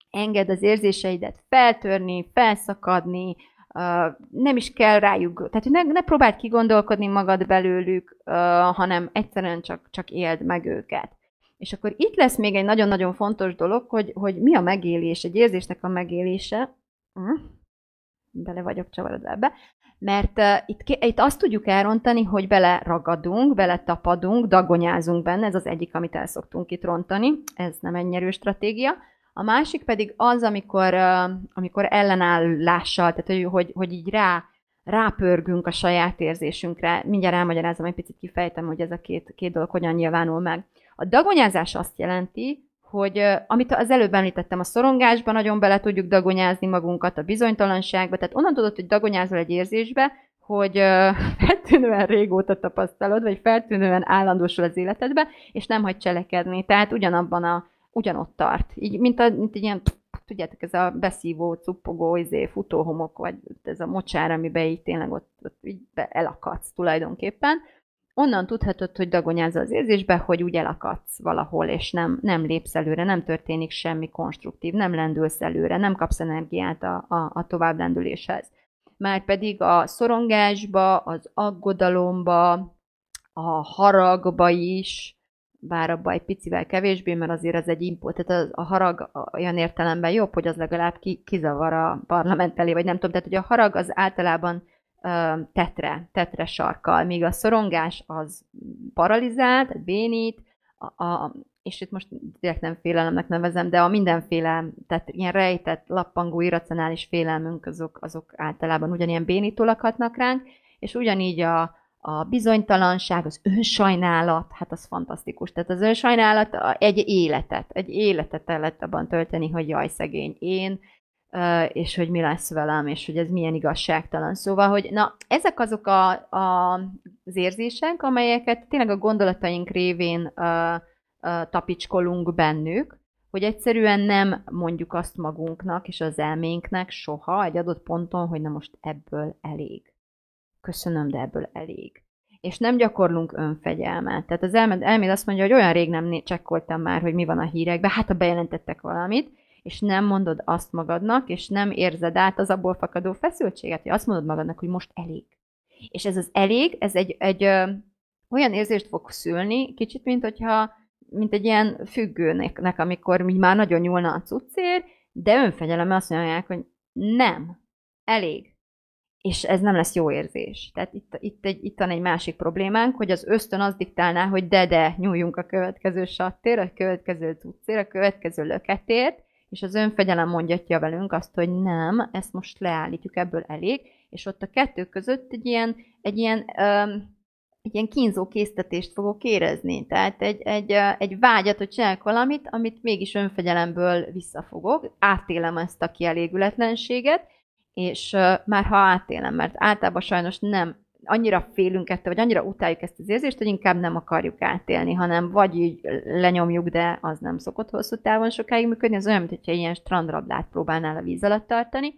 enged az érzéseidet feltörni, felszakadni, uh, nem is kell rájuk, tehát ne, ne próbáld kigondolkodni magad belőlük, uh, hanem egyszerűen csak, csak éld meg őket. És akkor itt lesz még egy nagyon-nagyon fontos dolog, hogy, hogy mi a megélés, egy érzésnek a megélése. Hm? Bele vagyok csavarodva ebbe mert uh, itt, itt azt tudjuk elrontani, hogy bele ragadunk, bele tapadunk, dagonyázunk benne, ez az egyik, amit el szoktunk itt rontani, ez nem egy nyerő stratégia. A másik pedig az, amikor, uh, amikor ellenállással, tehát hogy, hogy így rá, rápörgünk a saját érzésünkre. Mindjárt elmagyarázom, egy picit kifejtem, hogy ez a két, két dolog hogyan nyilvánul meg. A dagonyázás azt jelenti, hogy amit az előbb említettem, a szorongásban nagyon bele tudjuk dagonyázni magunkat, a bizonytalanságba, tehát onnan tudod, hogy dagonyázol egy érzésbe, hogy (laughs) feltűnően régóta tapasztalod, vagy feltűnően állandósul az életedbe, és nem hagy cselekedni. Tehát ugyanabban a, ugyanott tart. Így, mint, a, mint egy ilyen, tudjátok, ez a beszívó, cuppogó, izé, futóhomok, vagy ez a mocsár, amiben így tényleg ott, ott így elakadsz tulajdonképpen onnan tudhatod, hogy dagonyázza az érzésbe, hogy úgy elakadsz valahol, és nem, nem lépsz előre, nem történik semmi konstruktív, nem lendülsz előre, nem kapsz energiát a, a, a tovább lendüléshez. Már pedig a szorongásba, az aggodalomba, a haragba is, bár abban egy picivel kevésbé, mert azért az egy import, tehát a, a harag olyan értelemben jobb, hogy az legalább ki, kizavar a parlament elé, vagy nem tudom, tehát hogy a harag az általában tetre, tetre sarkal, míg a szorongás az paralizál, tehát bénít, a, a, és itt most direkt nem félelemnek nevezem, de a mindenféle, tehát ilyen rejtett, lappangó, irracionális félelmünk, azok, azok általában ugyanilyen bénító lakhatnak ránk, és ugyanígy a, a bizonytalanság, az önsajnálat, hát az fantasztikus. Tehát az önsajnálat egy életet, egy életet el lehet abban tölteni, hogy jaj, szegény én, és hogy mi lesz velem, és hogy ez milyen igazságtalan. Szóval, hogy na, ezek azok a, a, az érzések, amelyeket tényleg a gondolataink révén uh, uh, tapicskolunk bennük, hogy egyszerűen nem mondjuk azt magunknak és az elménknek soha egy adott ponton, hogy na most ebből elég. Köszönöm, de ebből elég. És nem gyakorlunk önfegyelmet. Tehát az elméd, elméd azt mondja, hogy olyan rég nem csekkoltam már, hogy mi van a hírekben, hát ha bejelentettek valamit, és nem mondod azt magadnak, és nem érzed át az abból fakadó feszültséget, hogy azt mondod magadnak, hogy most elég. És ez az elég, ez egy, egy ö, olyan érzést fog szülni, kicsit, mint hogyha mint egy ilyen függőnek, amikor mi már nagyon nyúlna a cuccér, de önfegyelemmel azt mondják, hogy nem, elég. És ez nem lesz jó érzés. Tehát itt, itt, egy, itt van egy másik problémánk, hogy az ösztön az diktálná, hogy de-de, nyúljunk a következő sattér, a következő cuccér, a következő löketért, és az önfegyelem mondjatja velünk azt, hogy nem, ezt most leállítjuk, ebből elég, és ott a kettő között egy ilyen, egy ilyen, um, egy ilyen kínzó késztetést fogok érezni. Tehát egy, egy, egy vágyat, hogy csinálok valamit, amit mégis önfegyelemből visszafogok, átélem ezt a kielégületlenséget, és uh, már ha átélem, mert általában sajnos nem annyira félünk ettől, vagy annyira utáljuk ezt az érzést, hogy inkább nem akarjuk átélni, hanem vagy így lenyomjuk, de az nem szokott hosszú távon sokáig működni, az olyan, mintha ilyen strandrablát próbálnál a víz alatt tartani,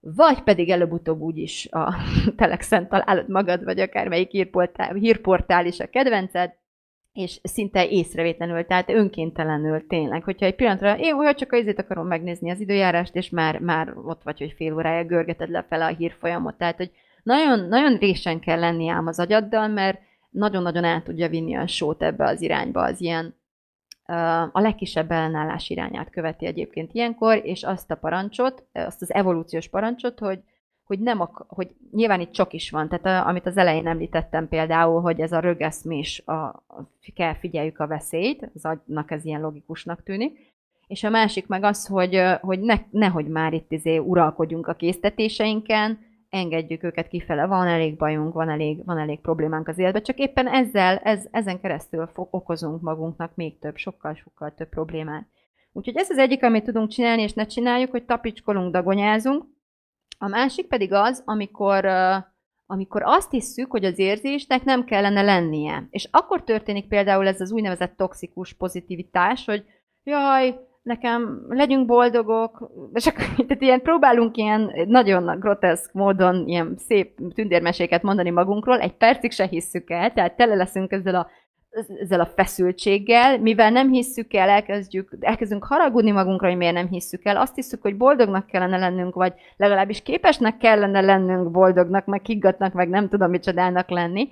vagy pedig előbb-utóbb úgyis a (laughs) Telexen találod magad, vagy akármelyik hírportál, hírportál is a kedvenced, és szinte észrevétlenül, tehát önkéntelenül tényleg, hogyha egy pillanatra, én olyan csak az izét akarom megnézni az időjárást, és már, már ott vagy, hogy fél órája görgeted le a hírfolyamot, tehát, hogy nagyon, nagyon résen kell lenni ám az agyaddal, mert nagyon-nagyon át tudja vinni a sót ebbe az irányba, az ilyen a legkisebb ellenállás irányát követi egyébként ilyenkor, és azt a parancsot, azt az evolúciós parancsot, hogy, hogy nem ak- hogy nyilván itt csak is van, tehát a, amit az elején említettem például, hogy ez a rögeszmés, a, a, kell figyeljük a veszélyt, az agynak ez ilyen logikusnak tűnik, és a másik meg az, hogy, hogy ne, nehogy már itt izé uralkodjunk a késztetéseinken, engedjük őket kifele, van elég bajunk, van elég, van elég problémánk az életben, csak éppen ezzel, ez, ezen keresztül fog, okozunk magunknak még több, sokkal-sokkal több problémát. Úgyhogy ez az egyik, amit tudunk csinálni, és ne csináljuk, hogy tapicskolunk, dagonyázunk. A másik pedig az, amikor, amikor azt hisszük, hogy az érzésnek nem kellene lennie. És akkor történik például ez az úgynevezett toxikus pozitivitás, hogy jaj, nekem legyünk boldogok, és akkor (laughs) tehát ilyen próbálunk ilyen nagyon groteszk módon ilyen szép tündérmeséket mondani magunkról, egy percig se hisszük el, tehát tele leszünk ezzel a ezzel a feszültséggel, mivel nem hisszük el, elkezdjük, elkezdünk haragudni magunkra, hogy miért nem hisszük el, azt hiszük, hogy boldognak kellene lennünk, vagy legalábbis képesnek kellene lennünk boldognak, meg higgatnak, meg nem tudom micsodának lenni,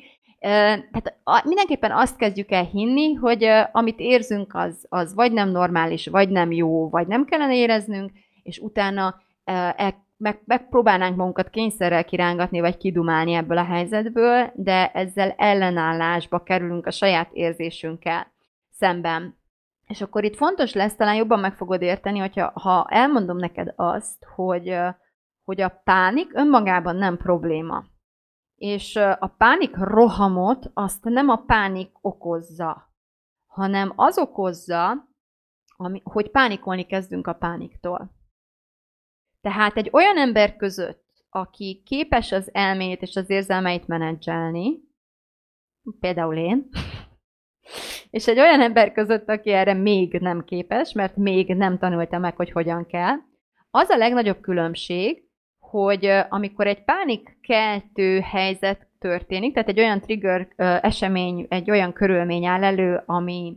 tehát mindenképpen azt kezdjük el hinni, hogy amit érzünk, az, az vagy nem normális, vagy nem jó, vagy nem kellene éreznünk, és utána el, meg, megpróbálnánk magunkat kényszerrel kirángatni, vagy kidumálni ebből a helyzetből, de ezzel ellenállásba kerülünk a saját érzésünkkel szemben. És akkor itt fontos lesz, talán jobban meg fogod érteni, hogyha ha elmondom neked azt, hogy, hogy a pánik önmagában nem probléma és a pánik rohamot azt nem a pánik okozza, hanem az okozza, ami, hogy pánikolni kezdünk a pániktól. Tehát egy olyan ember között, aki képes az elméjét és az érzelmeit menedzselni, például én, (laughs) és egy olyan ember között, aki erre még nem képes, mert még nem tanulta meg, hogy hogyan kell, az a legnagyobb különbség, hogy amikor egy pánikkeltő helyzet történik, tehát egy olyan trigger esemény, egy olyan körülmény áll elő, ami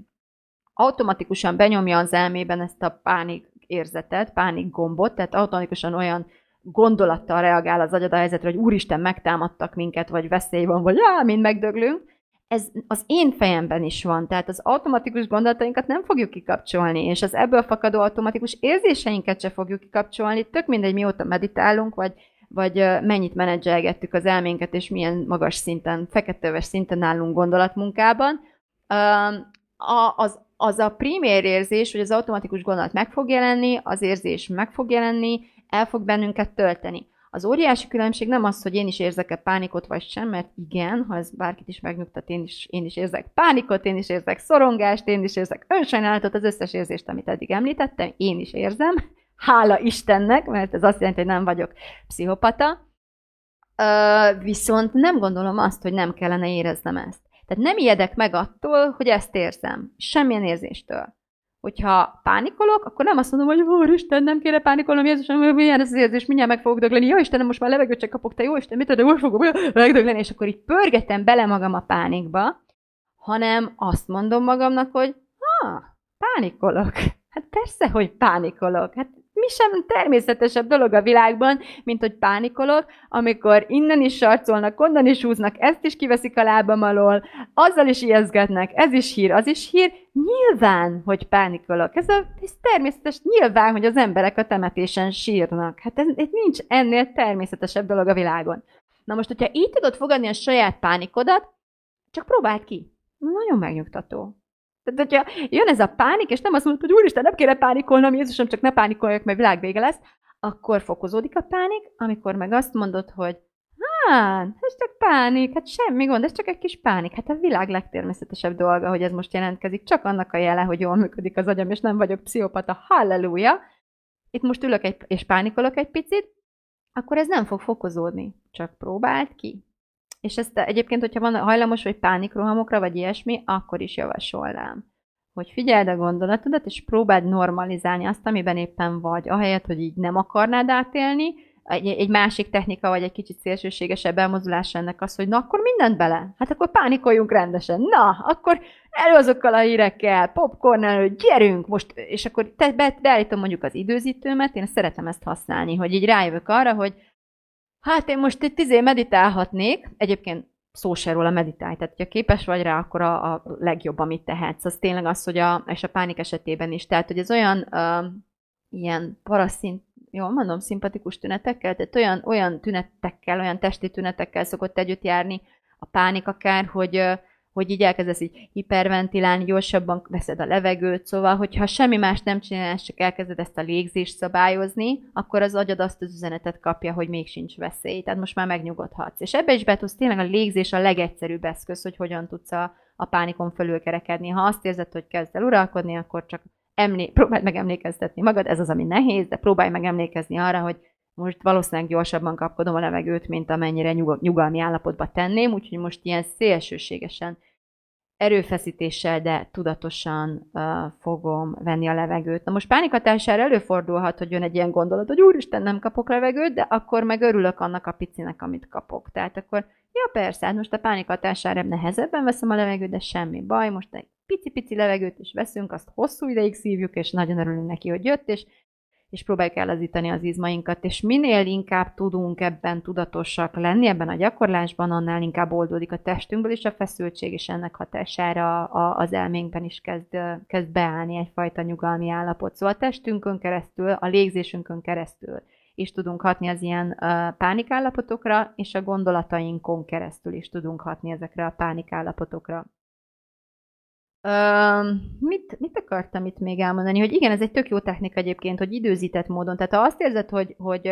automatikusan benyomja az elmében ezt a pánik érzetet, pánik gombot, tehát automatikusan olyan gondolattal reagál az agyad a helyzetre, hogy úristen, megtámadtak minket, vagy veszély van, vagy já, mind megdöglünk, ez az én fejemben is van, tehát az automatikus gondolatainkat nem fogjuk kikapcsolni, és az ebből fakadó automatikus érzéseinket se fogjuk kikapcsolni, tök mindegy, mióta meditálunk, vagy, vagy mennyit menedzselgettük az elménket, és milyen magas szinten, feketőves szinten állunk gondolatmunkában. Az, az a primér érzés, hogy az automatikus gondolat meg fog jelenni, az érzés meg fog jelenni, el fog bennünket tölteni. Az óriási különbség nem az, hogy én is érzek-e pánikot vagy sem, mert igen, ha ez bárkit is megnyugtat, én is, én is érzek pánikot, én is érzek szorongást, én is érzek önsajnálatot, az összes érzést, amit eddig említettem, én is érzem. Hála Istennek, mert ez azt jelenti, hogy nem vagyok pszichopata. Uh, viszont nem gondolom azt, hogy nem kellene éreznem ezt. Tehát nem ijedek meg attól, hogy ezt érzem. Semmilyen érzéstől hogyha pánikolok, akkor nem azt mondom, hogy Isten, nem kéne pánikolnom, Jézusom, milyen ez az érzés, mindjárt meg fogok dögleni, jó Istenem, most már levegőt csak kapok, te jó Isten, mit de most fogok megdögleni, és akkor így pörgetem bele magam a pánikba, hanem azt mondom magamnak, hogy ha, pánikolok. Hát persze, hogy pánikolok. Hát mi sem természetesebb dolog a világban, mint hogy pánikolok, amikor innen is sarcolnak, onnan is húznak, ezt is kiveszik a lábam alól, azzal is ijeszgetnek, ez is hír, az is hír. Nyilván, hogy pánikolok. Ez, a, ez természetes, nyilván, hogy az emberek a temetésen sírnak. Hát ez, ez nincs ennél természetesebb dolog a világon. Na most, hogyha így tudod fogadni a saját pánikodat, csak próbáld ki. Nagyon megnyugtató. Tehát, hogyha jön ez a pánik, és nem azt mondod, hogy úristen, nem kéne pánikolnom, Jézusom, csak ne pánikoljak, mert világ vége lesz, akkor fokozódik a pánik, amikor meg azt mondod, hogy hát, ez csak pánik, hát semmi gond, ez csak egy kis pánik. Hát a világ legtermészetesebb dolga, hogy ez most jelentkezik, csak annak a jele, hogy jól működik az agyam, és nem vagyok pszichopata, halleluja. Itt most ülök egy, és pánikolok egy picit, akkor ez nem fog fokozódni. Csak próbáld ki. És ezt egyébként, hogyha van hajlamos vagy pánikrohamokra, vagy ilyesmi, akkor is javasolnám hogy figyeld a gondolatodat, és próbáld normalizálni azt, amiben éppen vagy, ahelyett, hogy így nem akarnád átélni, egy, egy másik technika, vagy egy kicsit szélsőségesebb elmozdulás ennek az, hogy na akkor mindent bele. Hát akkor pánikoljunk rendesen. Na, akkor elő azokkal a hírekkel, popcorn hogy gyerünk most, és akkor te, be, beállítom mondjuk az időzítőmet, én szeretem ezt használni, hogy így rájövök arra, hogy hát én most egy tizé meditálhatnék, egyébként szó se róla meditálj, tehát ha képes vagy rá, akkor a, a legjobb, amit tehetsz. Az tényleg az, hogy a, és a pánik esetében is, tehát hogy ez olyan uh, ilyen paraszint, jól mondom, szimpatikus tünetekkel, tehát olyan, olyan tünetekkel, olyan testi tünetekkel szokott együtt járni a pánik akár, hogy, hogy így elkezdesz így hiperventilálni, gyorsabban veszed a levegőt, szóval, hogyha semmi más nem csinálsz, csak elkezded ezt a légzést szabályozni, akkor az agyad azt az üzenetet kapja, hogy még sincs veszély, tehát most már megnyugodhatsz. És ebbe is betudsz tényleg a légzés a legegyszerűbb eszköz, hogy hogyan tudsz a, a pánikon fölülkerekedni. Ha azt érzed, hogy kezd el uralkodni, akkor csak emlé- próbáld meg emlékeztetni magad, ez az, ami nehéz, de próbálj meg emlékezni arra, hogy most valószínűleg gyorsabban kapkodom a levegőt, mint amennyire nyugalmi állapotba tenném, úgyhogy most ilyen szélsőségesen erőfeszítéssel, de tudatosan uh, fogom venni a levegőt. Na most pánikhatására előfordulhat, hogy jön egy ilyen gondolat, hogy úristen, nem kapok levegőt, de akkor meg örülök annak a picinek, amit kapok. Tehát akkor, ja persze, hát most a pánikhatására nehezebben veszem a levegőt, de semmi baj, most egy pici-pici levegőt is veszünk, azt hosszú ideig szívjuk, és nagyon örülünk neki, hogy jött, és és próbáljuk ellazítani az izmainkat, és minél inkább tudunk ebben tudatosak lenni, ebben a gyakorlásban, annál inkább oldódik a testünkből is a feszültség, és ennek hatására a, az elménkben is kezd, kezd beállni egyfajta nyugalmi állapot. Szóval a testünkön keresztül, a légzésünkön keresztül is tudunk hatni az ilyen uh, pánikállapotokra, és a gondolatainkon keresztül is tudunk hatni ezekre a pánikállapotokra. Uh, mit, mit akartam itt még elmondani? Hogy igen, ez egy tök jó technika egyébként, hogy időzített módon. Tehát ha azt érzed, hogy, hogy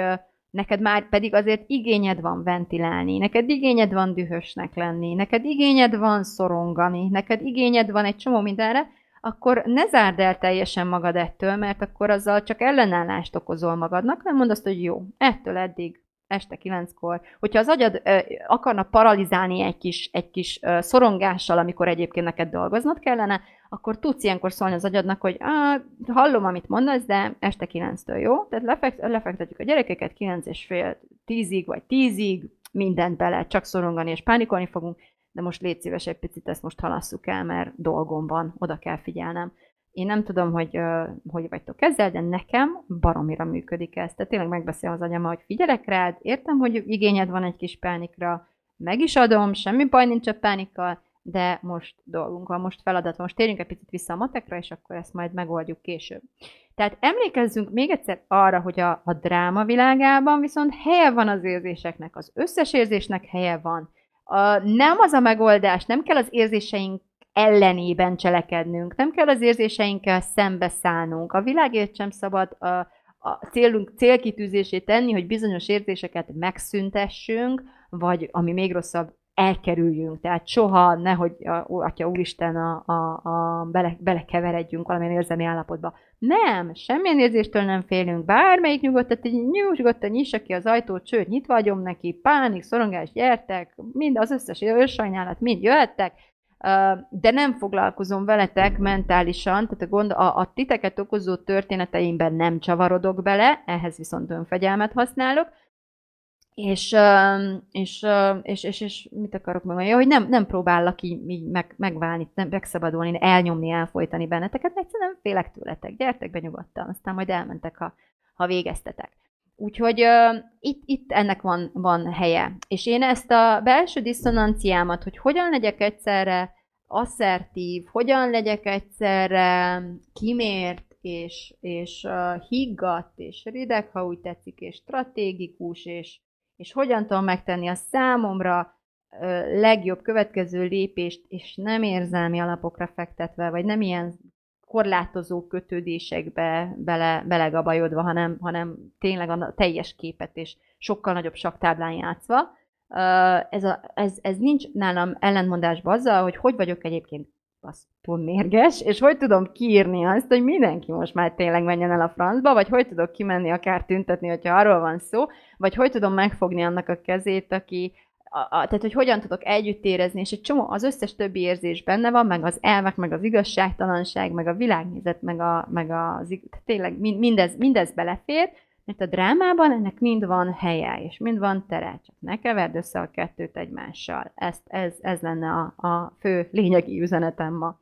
neked már pedig azért igényed van ventilálni, neked igényed van dühösnek lenni, neked igényed van szorongani, neked igényed van egy csomó mindenre, akkor ne zárd el teljesen magad ettől, mert akkor azzal csak ellenállást okozol magadnak, nem mondd azt, hogy jó, ettől eddig este kilenckor, hogyha az agyad ö, akarna paralizálni egy kis, egy kis ö, szorongással, amikor egyébként neked dolgoznod kellene, akkor tudsz ilyenkor szólni az agyadnak, hogy Á, hallom, amit mondasz, de este kilenctől jó? Tehát lefekt, lefektetjük a gyerekeket kilenc és fél, tízig vagy tízig, mindent bele, csak szorongani és pánikolni fogunk, de most légy szíves egy picit, ezt most halasszuk el, mert dolgom van, oda kell figyelnem. Én nem tudom, hogy hogy vagytok ezzel, de nekem baromira működik ez. Tehát tényleg megbeszélem az agyam, hogy figyelek rád, értem, hogy igényed van egy kis pánikra, meg is adom, semmi baj nincs a pánikkal, de most dolgunk van, most feladat Most térjünk egy picit vissza a matekra, és akkor ezt majd megoldjuk később. Tehát emlékezzünk még egyszer arra, hogy a, a dráma világában viszont helye van az érzéseknek, az összes érzésnek helye van. A, nem az a megoldás, nem kell az érzéseink ellenében cselekednünk, nem kell az érzéseinkkel szembeszállnunk. A világért sem szabad a, a célunk, célkitűzését tenni, hogy bizonyos érzéseket megszüntessünk, vagy ami még rosszabb, elkerüljünk. Tehát soha nehogy, Atya Úristen, a, a, a bele, belekeveredjünk valamilyen érzelmi állapotba. Nem, semmilyen érzéstől nem félünk. Bármelyik nyugodtan, nyugodtan nyissa ki az ajtót, sőt, nyitva vagyom neki, pánik, szorongás, gyertek, mind az összes őrsajnálat, mind jöhettek, de nem foglalkozom veletek mentálisan, tehát a, gond, a, a titeket okozó történeteimben nem csavarodok bele, ehhez viszont önfegyelmet használok, és, és, és, és, és mit akarok mondani, hogy nem, nem próbállak így, így meg, megválni, nem, megszabadulni, elnyomni, elfolytani benneteket, mert egyszerűen félek tőletek, gyertek be nyugodtan, aztán majd elmentek, ha, ha végeztetek. Úgyhogy uh, itt, itt ennek van, van helye. És én ezt a belső diszonanciámat, hogy hogyan legyek egyszerre asszertív, hogyan legyek egyszerre kimért, és, és uh, higgadt, és rideg, ha úgy tetszik, és stratégikus, és, és hogyan tudom megtenni a számomra legjobb következő lépést, és nem érzelmi alapokra fektetve, vagy nem ilyen korlátozó kötődésekbe bele, belegabajodva, hanem, hanem tényleg a teljes képet és sokkal nagyobb saktáblán játszva. Ez, a, ez, ez nincs nálam ellentmondásban azzal, hogy hogy vagyok egyébként basztul mérges, és hogy tudom kiírni azt, hogy mindenki most már tényleg menjen el a francba, vagy hogy tudok kimenni akár tüntetni, hogyha arról van szó, vagy hogy tudom megfogni annak a kezét, aki a, a, tehát, hogy hogyan tudok együtt érezni, és egy csomó, az összes többi érzés benne van, meg az elvek, meg az igazságtalanság, meg a világnézet, meg, a, meg az, tényleg mindez, mindez belefér, mert a drámában ennek mind van helye, és mind van tere, csak ne keverd össze a kettőt egymással. Ezt, ez, ez lenne a, a fő lényegi üzenetem ma.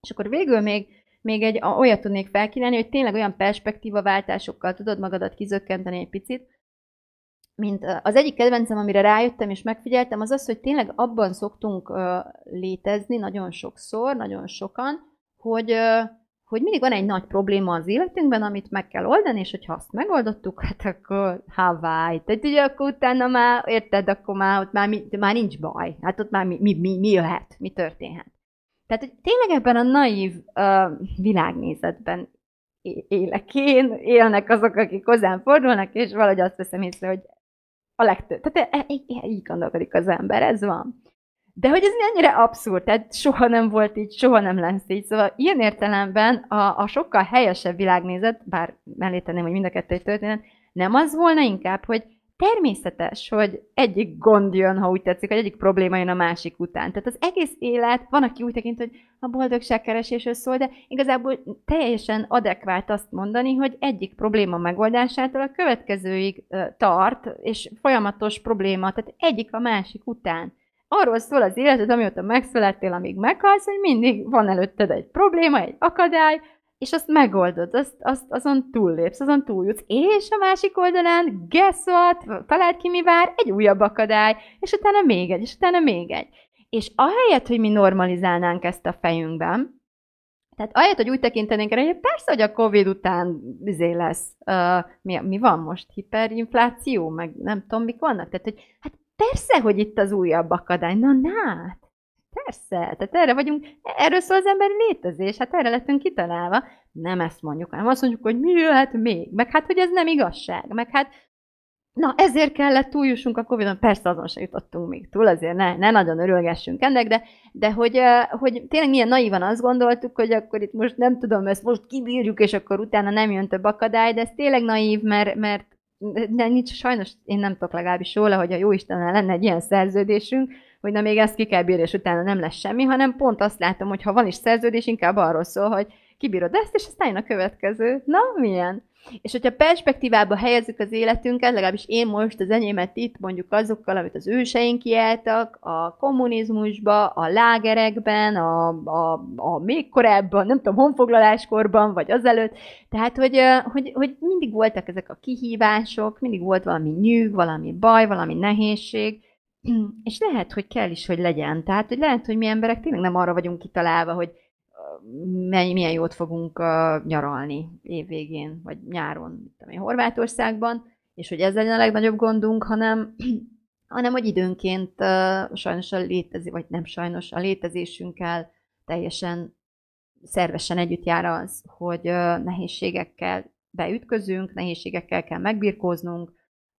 És akkor végül még, még egy olyat tudnék felkínálni, hogy tényleg olyan perspektívaváltásokkal tudod magadat kizökkenteni egy picit, mint az egyik kedvencem, amire rájöttem és megfigyeltem, az az, hogy tényleg abban szoktunk létezni nagyon sokszor, nagyon sokan, hogy, hogy mindig van egy nagy probléma az életünkben, amit meg kell oldani, és hogyha azt megoldottuk, hát akkor Hawaii. Tehát ugye akkor utána már, érted, akkor már ott már, már nincs baj. Hát ott már mi, mi, mi, mi jöhet, mi történhet. Tehát, hogy tényleg ebben a naív uh, világnézetben élek én, élnek azok, akik hozzám fordulnak, és valahogy azt veszem észre, hogy a legtöbb. Tehát e, e, e, így gondolkodik az ember, ez van. De hogy ez ennyire abszurd, tehát soha nem volt így, soha nem lesz így. Szóval ilyen értelemben a, a sokkal helyesebb világnézet, bár mellé tenném, hogy mind a kettő történet, nem az volna inkább, hogy természetes, hogy egyik gond jön, ha úgy tetszik, hogy egyik probléma jön a másik után. Tehát az egész élet, van, aki úgy tekint, hogy a boldogságkeresésről szól, de igazából teljesen adekvát azt mondani, hogy egyik probléma megoldásától a következőig tart, és folyamatos probléma, tehát egyik a másik után. Arról szól az életed, amióta megszülettél, amíg meghalsz, hogy mindig van előtted egy probléma, egy akadály, és azt megoldod, azt, azt, azon túllépsz, azon túljutsz, és a másik oldalán, guess what, találd ki mi vár, egy újabb akadály, és utána még egy, és utána még egy. És ahelyett, hogy mi normalizálnánk ezt a fejünkben, tehát ahelyett, hogy úgy tekintenénk erre, hogy persze, hogy a Covid után bizé lesz, uh, mi, mi van most, hiperinfláció, meg nem tudom, mik vannak, tehát hogy hát persze, hogy itt az újabb akadály, na, na, Persze, tehát erre vagyunk, erről szól az emberi létezés, hát erre lettünk kitalálva. Nem ezt mondjuk, hanem azt mondjuk, hogy mi jöhet még, meg hát, hogy ez nem igazság, meg hát Na, ezért kellett túljussunk a Covid-on, persze azon se jutottunk még túl, azért ne, ne nagyon örülgessünk ennek, de, de hogy, hogy tényleg milyen naivan azt gondoltuk, hogy akkor itt most nem tudom, ezt most kibírjuk, és akkor utána nem jön több akadály, de ez tényleg naív, mert, mert de nincs, sajnos én nem tudok legalábbis róla, hogy a jó Istennel lenne egy ilyen szerződésünk, hogy na még ezt ki kell bírni, és utána nem lesz semmi, hanem pont azt látom, hogy ha van is szerződés, inkább arról szól, hogy kibírod ezt, és aztán jön a következő. Na, milyen? És hogyha perspektívába helyezzük az életünket, legalábbis én most az enyémet itt mondjuk azokkal, amit az őseink kiálltak, a kommunizmusba, a lágerekben, a, a, a még korábban, nem tudom, honfoglaláskorban, vagy azelőtt. Tehát, hogy, hogy, hogy mindig voltak ezek a kihívások, mindig volt valami nyűg, valami baj, valami nehézség, (clears throat) és lehet, hogy kell is, hogy legyen. Tehát, hogy lehet, hogy mi emberek tényleg nem arra vagyunk kitalálva, hogy milyen jót fogunk nyaralni évvégén, vagy nyáron, tudom én, Horvátországban, és hogy ez legyen a legnagyobb gondunk, hanem, (clears throat) hanem hogy időnként sajnos a létezés, vagy nem sajnos, a létezésünkkel teljesen szervesen együtt jár az, hogy nehézségekkel beütközünk, nehézségekkel kell megbirkóznunk,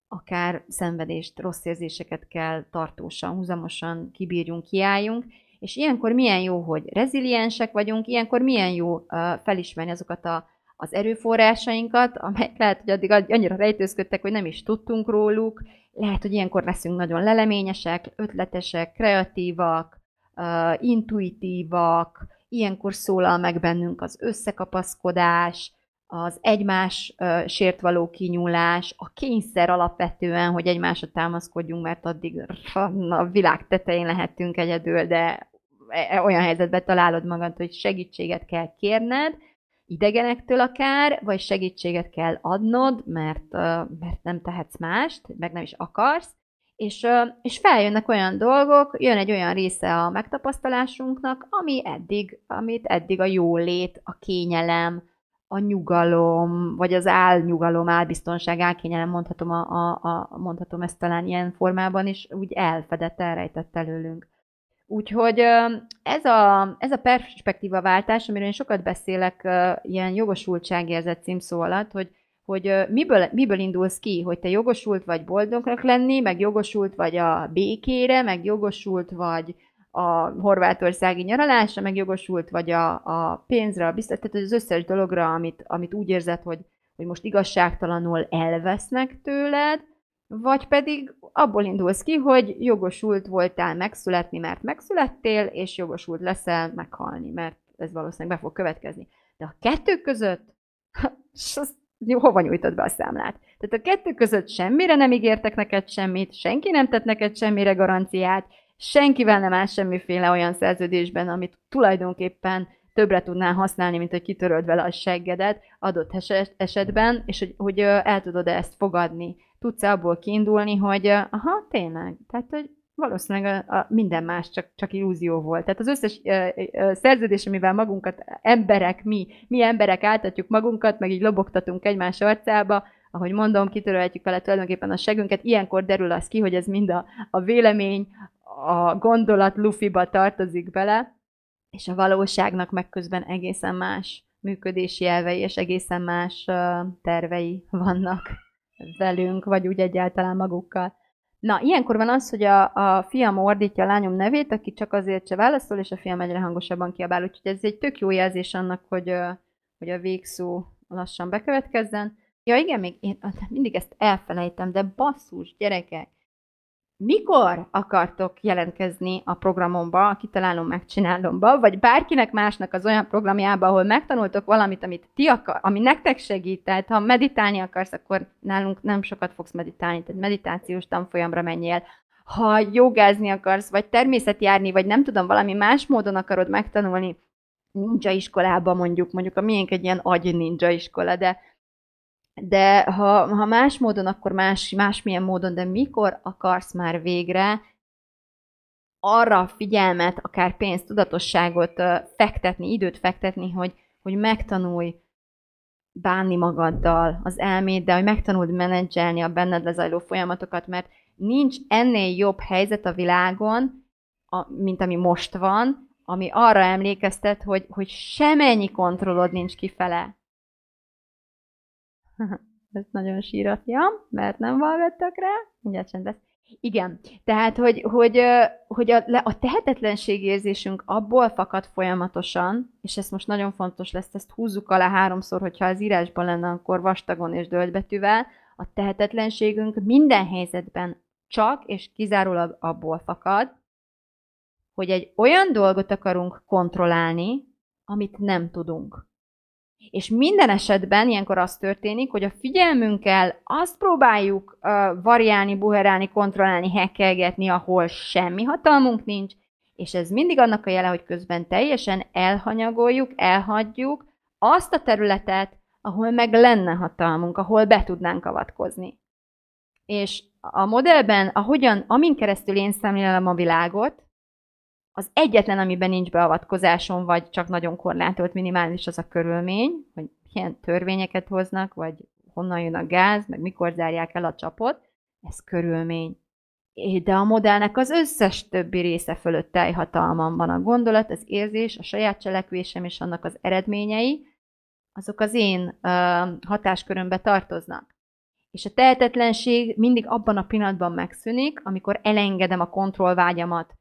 akár szenvedést, rossz érzéseket kell tartósan, húzamosan kibírjunk, kiálljunk, és ilyenkor milyen jó, hogy reziliensek vagyunk, ilyenkor milyen jó uh, felismerni azokat a, az erőforrásainkat, amelyek lehet, hogy addig annyira rejtőzködtek, hogy nem is tudtunk róluk. Lehet, hogy ilyenkor leszünk nagyon leleményesek, ötletesek, kreatívak, uh, intuitívak, ilyenkor szólal meg bennünk az összekapaszkodás, az egymás sért való kinyúlás, a kényszer alapvetően, hogy egymásra támaszkodjunk, mert addig (laughs) a világ tetején lehetünk egyedül, de e, e, olyan helyzetben találod magad, hogy segítséget kell kérned, idegenektől akár, vagy segítséget kell adnod, mert, mert nem tehetsz mást, meg nem is akarsz, és, és feljönnek olyan dolgok, jön egy olyan része a megtapasztalásunknak, ami eddig, amit eddig a jólét, a kényelem, a nyugalom, vagy az álnyugalom, álbiztonság, álkényelem, mondhatom, a, a, a, mondhatom ezt talán ilyen formában is, úgy elfedett, elrejtett előlünk. Úgyhogy ez a, ez a perspektíva váltás, amiről én sokat beszélek ilyen jogosultságérzet címszó alatt, hogy, hogy miből, miből indulsz ki, hogy te jogosult vagy boldognak lenni, meg jogosult vagy a békére, meg jogosult vagy a horvátországi nyaralásra, meg jogosult vagy a, a pénzre, a biztos, tehát az összes dologra, amit, amit úgy érzed, hogy, hogy most igazságtalanul elvesznek tőled, vagy pedig abból indulsz ki, hogy jogosult voltál megszületni, mert megszülettél, és jogosult leszel meghalni, mert ez valószínűleg be fog következni. De a kettő között, hova nyújtod be a számlát? Tehát a kettő között semmire nem ígértek neked semmit, senki nem tett neked semmire garanciát, senkivel nem áll semmiféle olyan szerződésben, amit tulajdonképpen többre tudnál használni, mint hogy kitöröld vele a seggedet adott esetben, és hogy, hogy el tudod ezt fogadni. Tudsz abból kiindulni, hogy aha, tényleg, tehát hogy valószínűleg a, a minden más csak, csak illúzió volt. Tehát az összes ö, ö, szerződés, amivel magunkat, emberek, mi, mi emberek áltatjuk magunkat, meg így lobogtatunk egymás arcába, ahogy mondom, kitörölhetjük vele tulajdonképpen a segünket, ilyenkor derül az ki, hogy ez mind a, a vélemény, a gondolat lufiba tartozik bele, és a valóságnak meg közben egészen más működési elvei és egészen más tervei vannak velünk, vagy úgy egyáltalán magukkal. Na, ilyenkor van az, hogy a, a fiam ordítja a lányom nevét, aki csak azért se válaszol, és a fiam egyre hangosabban kiabál. Úgyhogy ez egy tök jó jelzés annak, hogy, hogy a végszó lassan bekövetkezzen. Ja igen, még én mindig ezt elfelejtem, de basszus, gyerekek, mikor akartok jelentkezni a programomba, a kitalálom, megcsinálomba, vagy bárkinek másnak az olyan programjába, ahol megtanultok valamit, amit ti akar, ami nektek segít, tehát ha meditálni akarsz, akkor nálunk nem sokat fogsz meditálni, tehát meditációs tanfolyamra menjél. Ha jogázni akarsz, vagy természet járni, vagy nem tudom, valami más módon akarod megtanulni, ninja iskolába mondjuk, mondjuk a miénk egy ilyen agy ninja iskola, de de ha, ha más módon, akkor más, másmilyen módon, de mikor akarsz már végre arra figyelmet, akár pénzt, tudatosságot fektetni, időt fektetni, hogy, hogy megtanulj bánni magaddal, az elméddel, hogy megtanuld menedzselni a benned lezajló folyamatokat, mert nincs ennél jobb helyzet a világon, a, mint ami most van, ami arra emlékeztet, hogy, hogy semennyi kontrollod nincs kifele. (laughs) Ez nagyon sír a fiam, mert nem hallgattak rá. Mindjárt csend lesz. Igen, tehát, hogy, hogy, hogy a, a tehetetlenségérzésünk abból fakad folyamatosan, és ez most nagyon fontos lesz, ezt húzzuk alá háromszor, hogyha az írásban lenne, akkor vastagon és döltbetűvel, a tehetetlenségünk minden helyzetben csak és kizárólag abból fakad, hogy egy olyan dolgot akarunk kontrollálni, amit nem tudunk. És minden esetben ilyenkor az történik, hogy a figyelmünkkel azt próbáljuk uh, variálni, buherálni, kontrollálni, hekkelgetni, ahol semmi hatalmunk nincs, és ez mindig annak a jele, hogy közben teljesen elhanyagoljuk, elhagyjuk azt a területet, ahol meg lenne hatalmunk, ahol be tudnánk avatkozni. És a modellben, ahogyan, amin keresztül én szemlélem a világot, az egyetlen, amiben nincs beavatkozásom, vagy csak nagyon korlátolt minimális, az a körülmény, hogy milyen törvényeket hoznak, vagy honnan jön a gáz, meg mikor zárják el a csapot. Ez körülmény. De a modellnek az összes többi része fölött teljhatalmam van a gondolat, az érzés, a saját cselekvésem és annak az eredményei, azok az én uh, hatáskörömbe tartoznak. És a tehetetlenség mindig abban a pillanatban megszűnik, amikor elengedem a kontrollvágyamat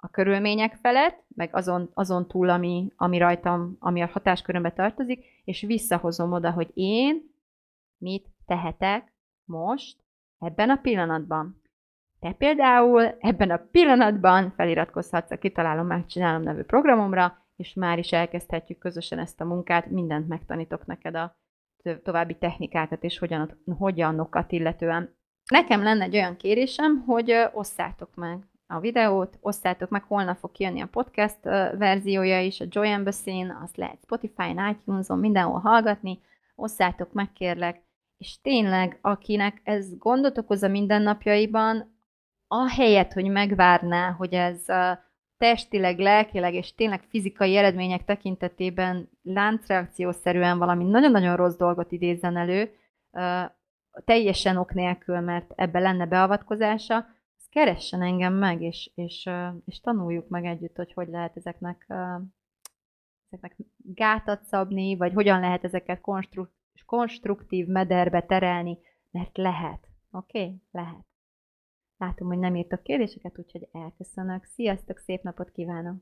a körülmények felett, meg azon, azon túl, ami, ami rajtam, ami a hatáskörömbe tartozik, és visszahozom oda, hogy én mit tehetek most, ebben a pillanatban. Te például ebben a pillanatban feliratkozhatsz a Kitalálom, Megcsinálom nevű programomra, és már is elkezdhetjük közösen ezt a munkát, mindent megtanítok neked a további technikákat és hogyan, hogyanokat illetően. Nekem lenne egy olyan kérésem, hogy osszátok meg a videót, osszátok meg, holnap fog kijönni a podcast verziója is, a Joy Embassy-n, azt lehet Spotify-n, iTunes-on, mindenhol hallgatni, osszátok meg kérlek, és tényleg, akinek ez gondot okoz a mindennapjaiban, ahelyett, hogy megvárná, hogy ez testileg, lelkileg és tényleg fizikai eredmények tekintetében láncreakciószerűen valami nagyon-nagyon rossz dolgot idézzen elő, teljesen ok nélkül, mert ebbe lenne beavatkozása, keressen engem meg, és, és, és tanuljuk meg együtt, hogy hogy lehet ezeknek, ezeknek gátat szabni, vagy hogyan lehet ezeket konstruk, konstruktív mederbe terelni, mert lehet. Oké? Okay? Lehet. Látom, hogy nem írtok kérdéseket, úgyhogy elköszönök. Sziasztok, szép napot kívánok!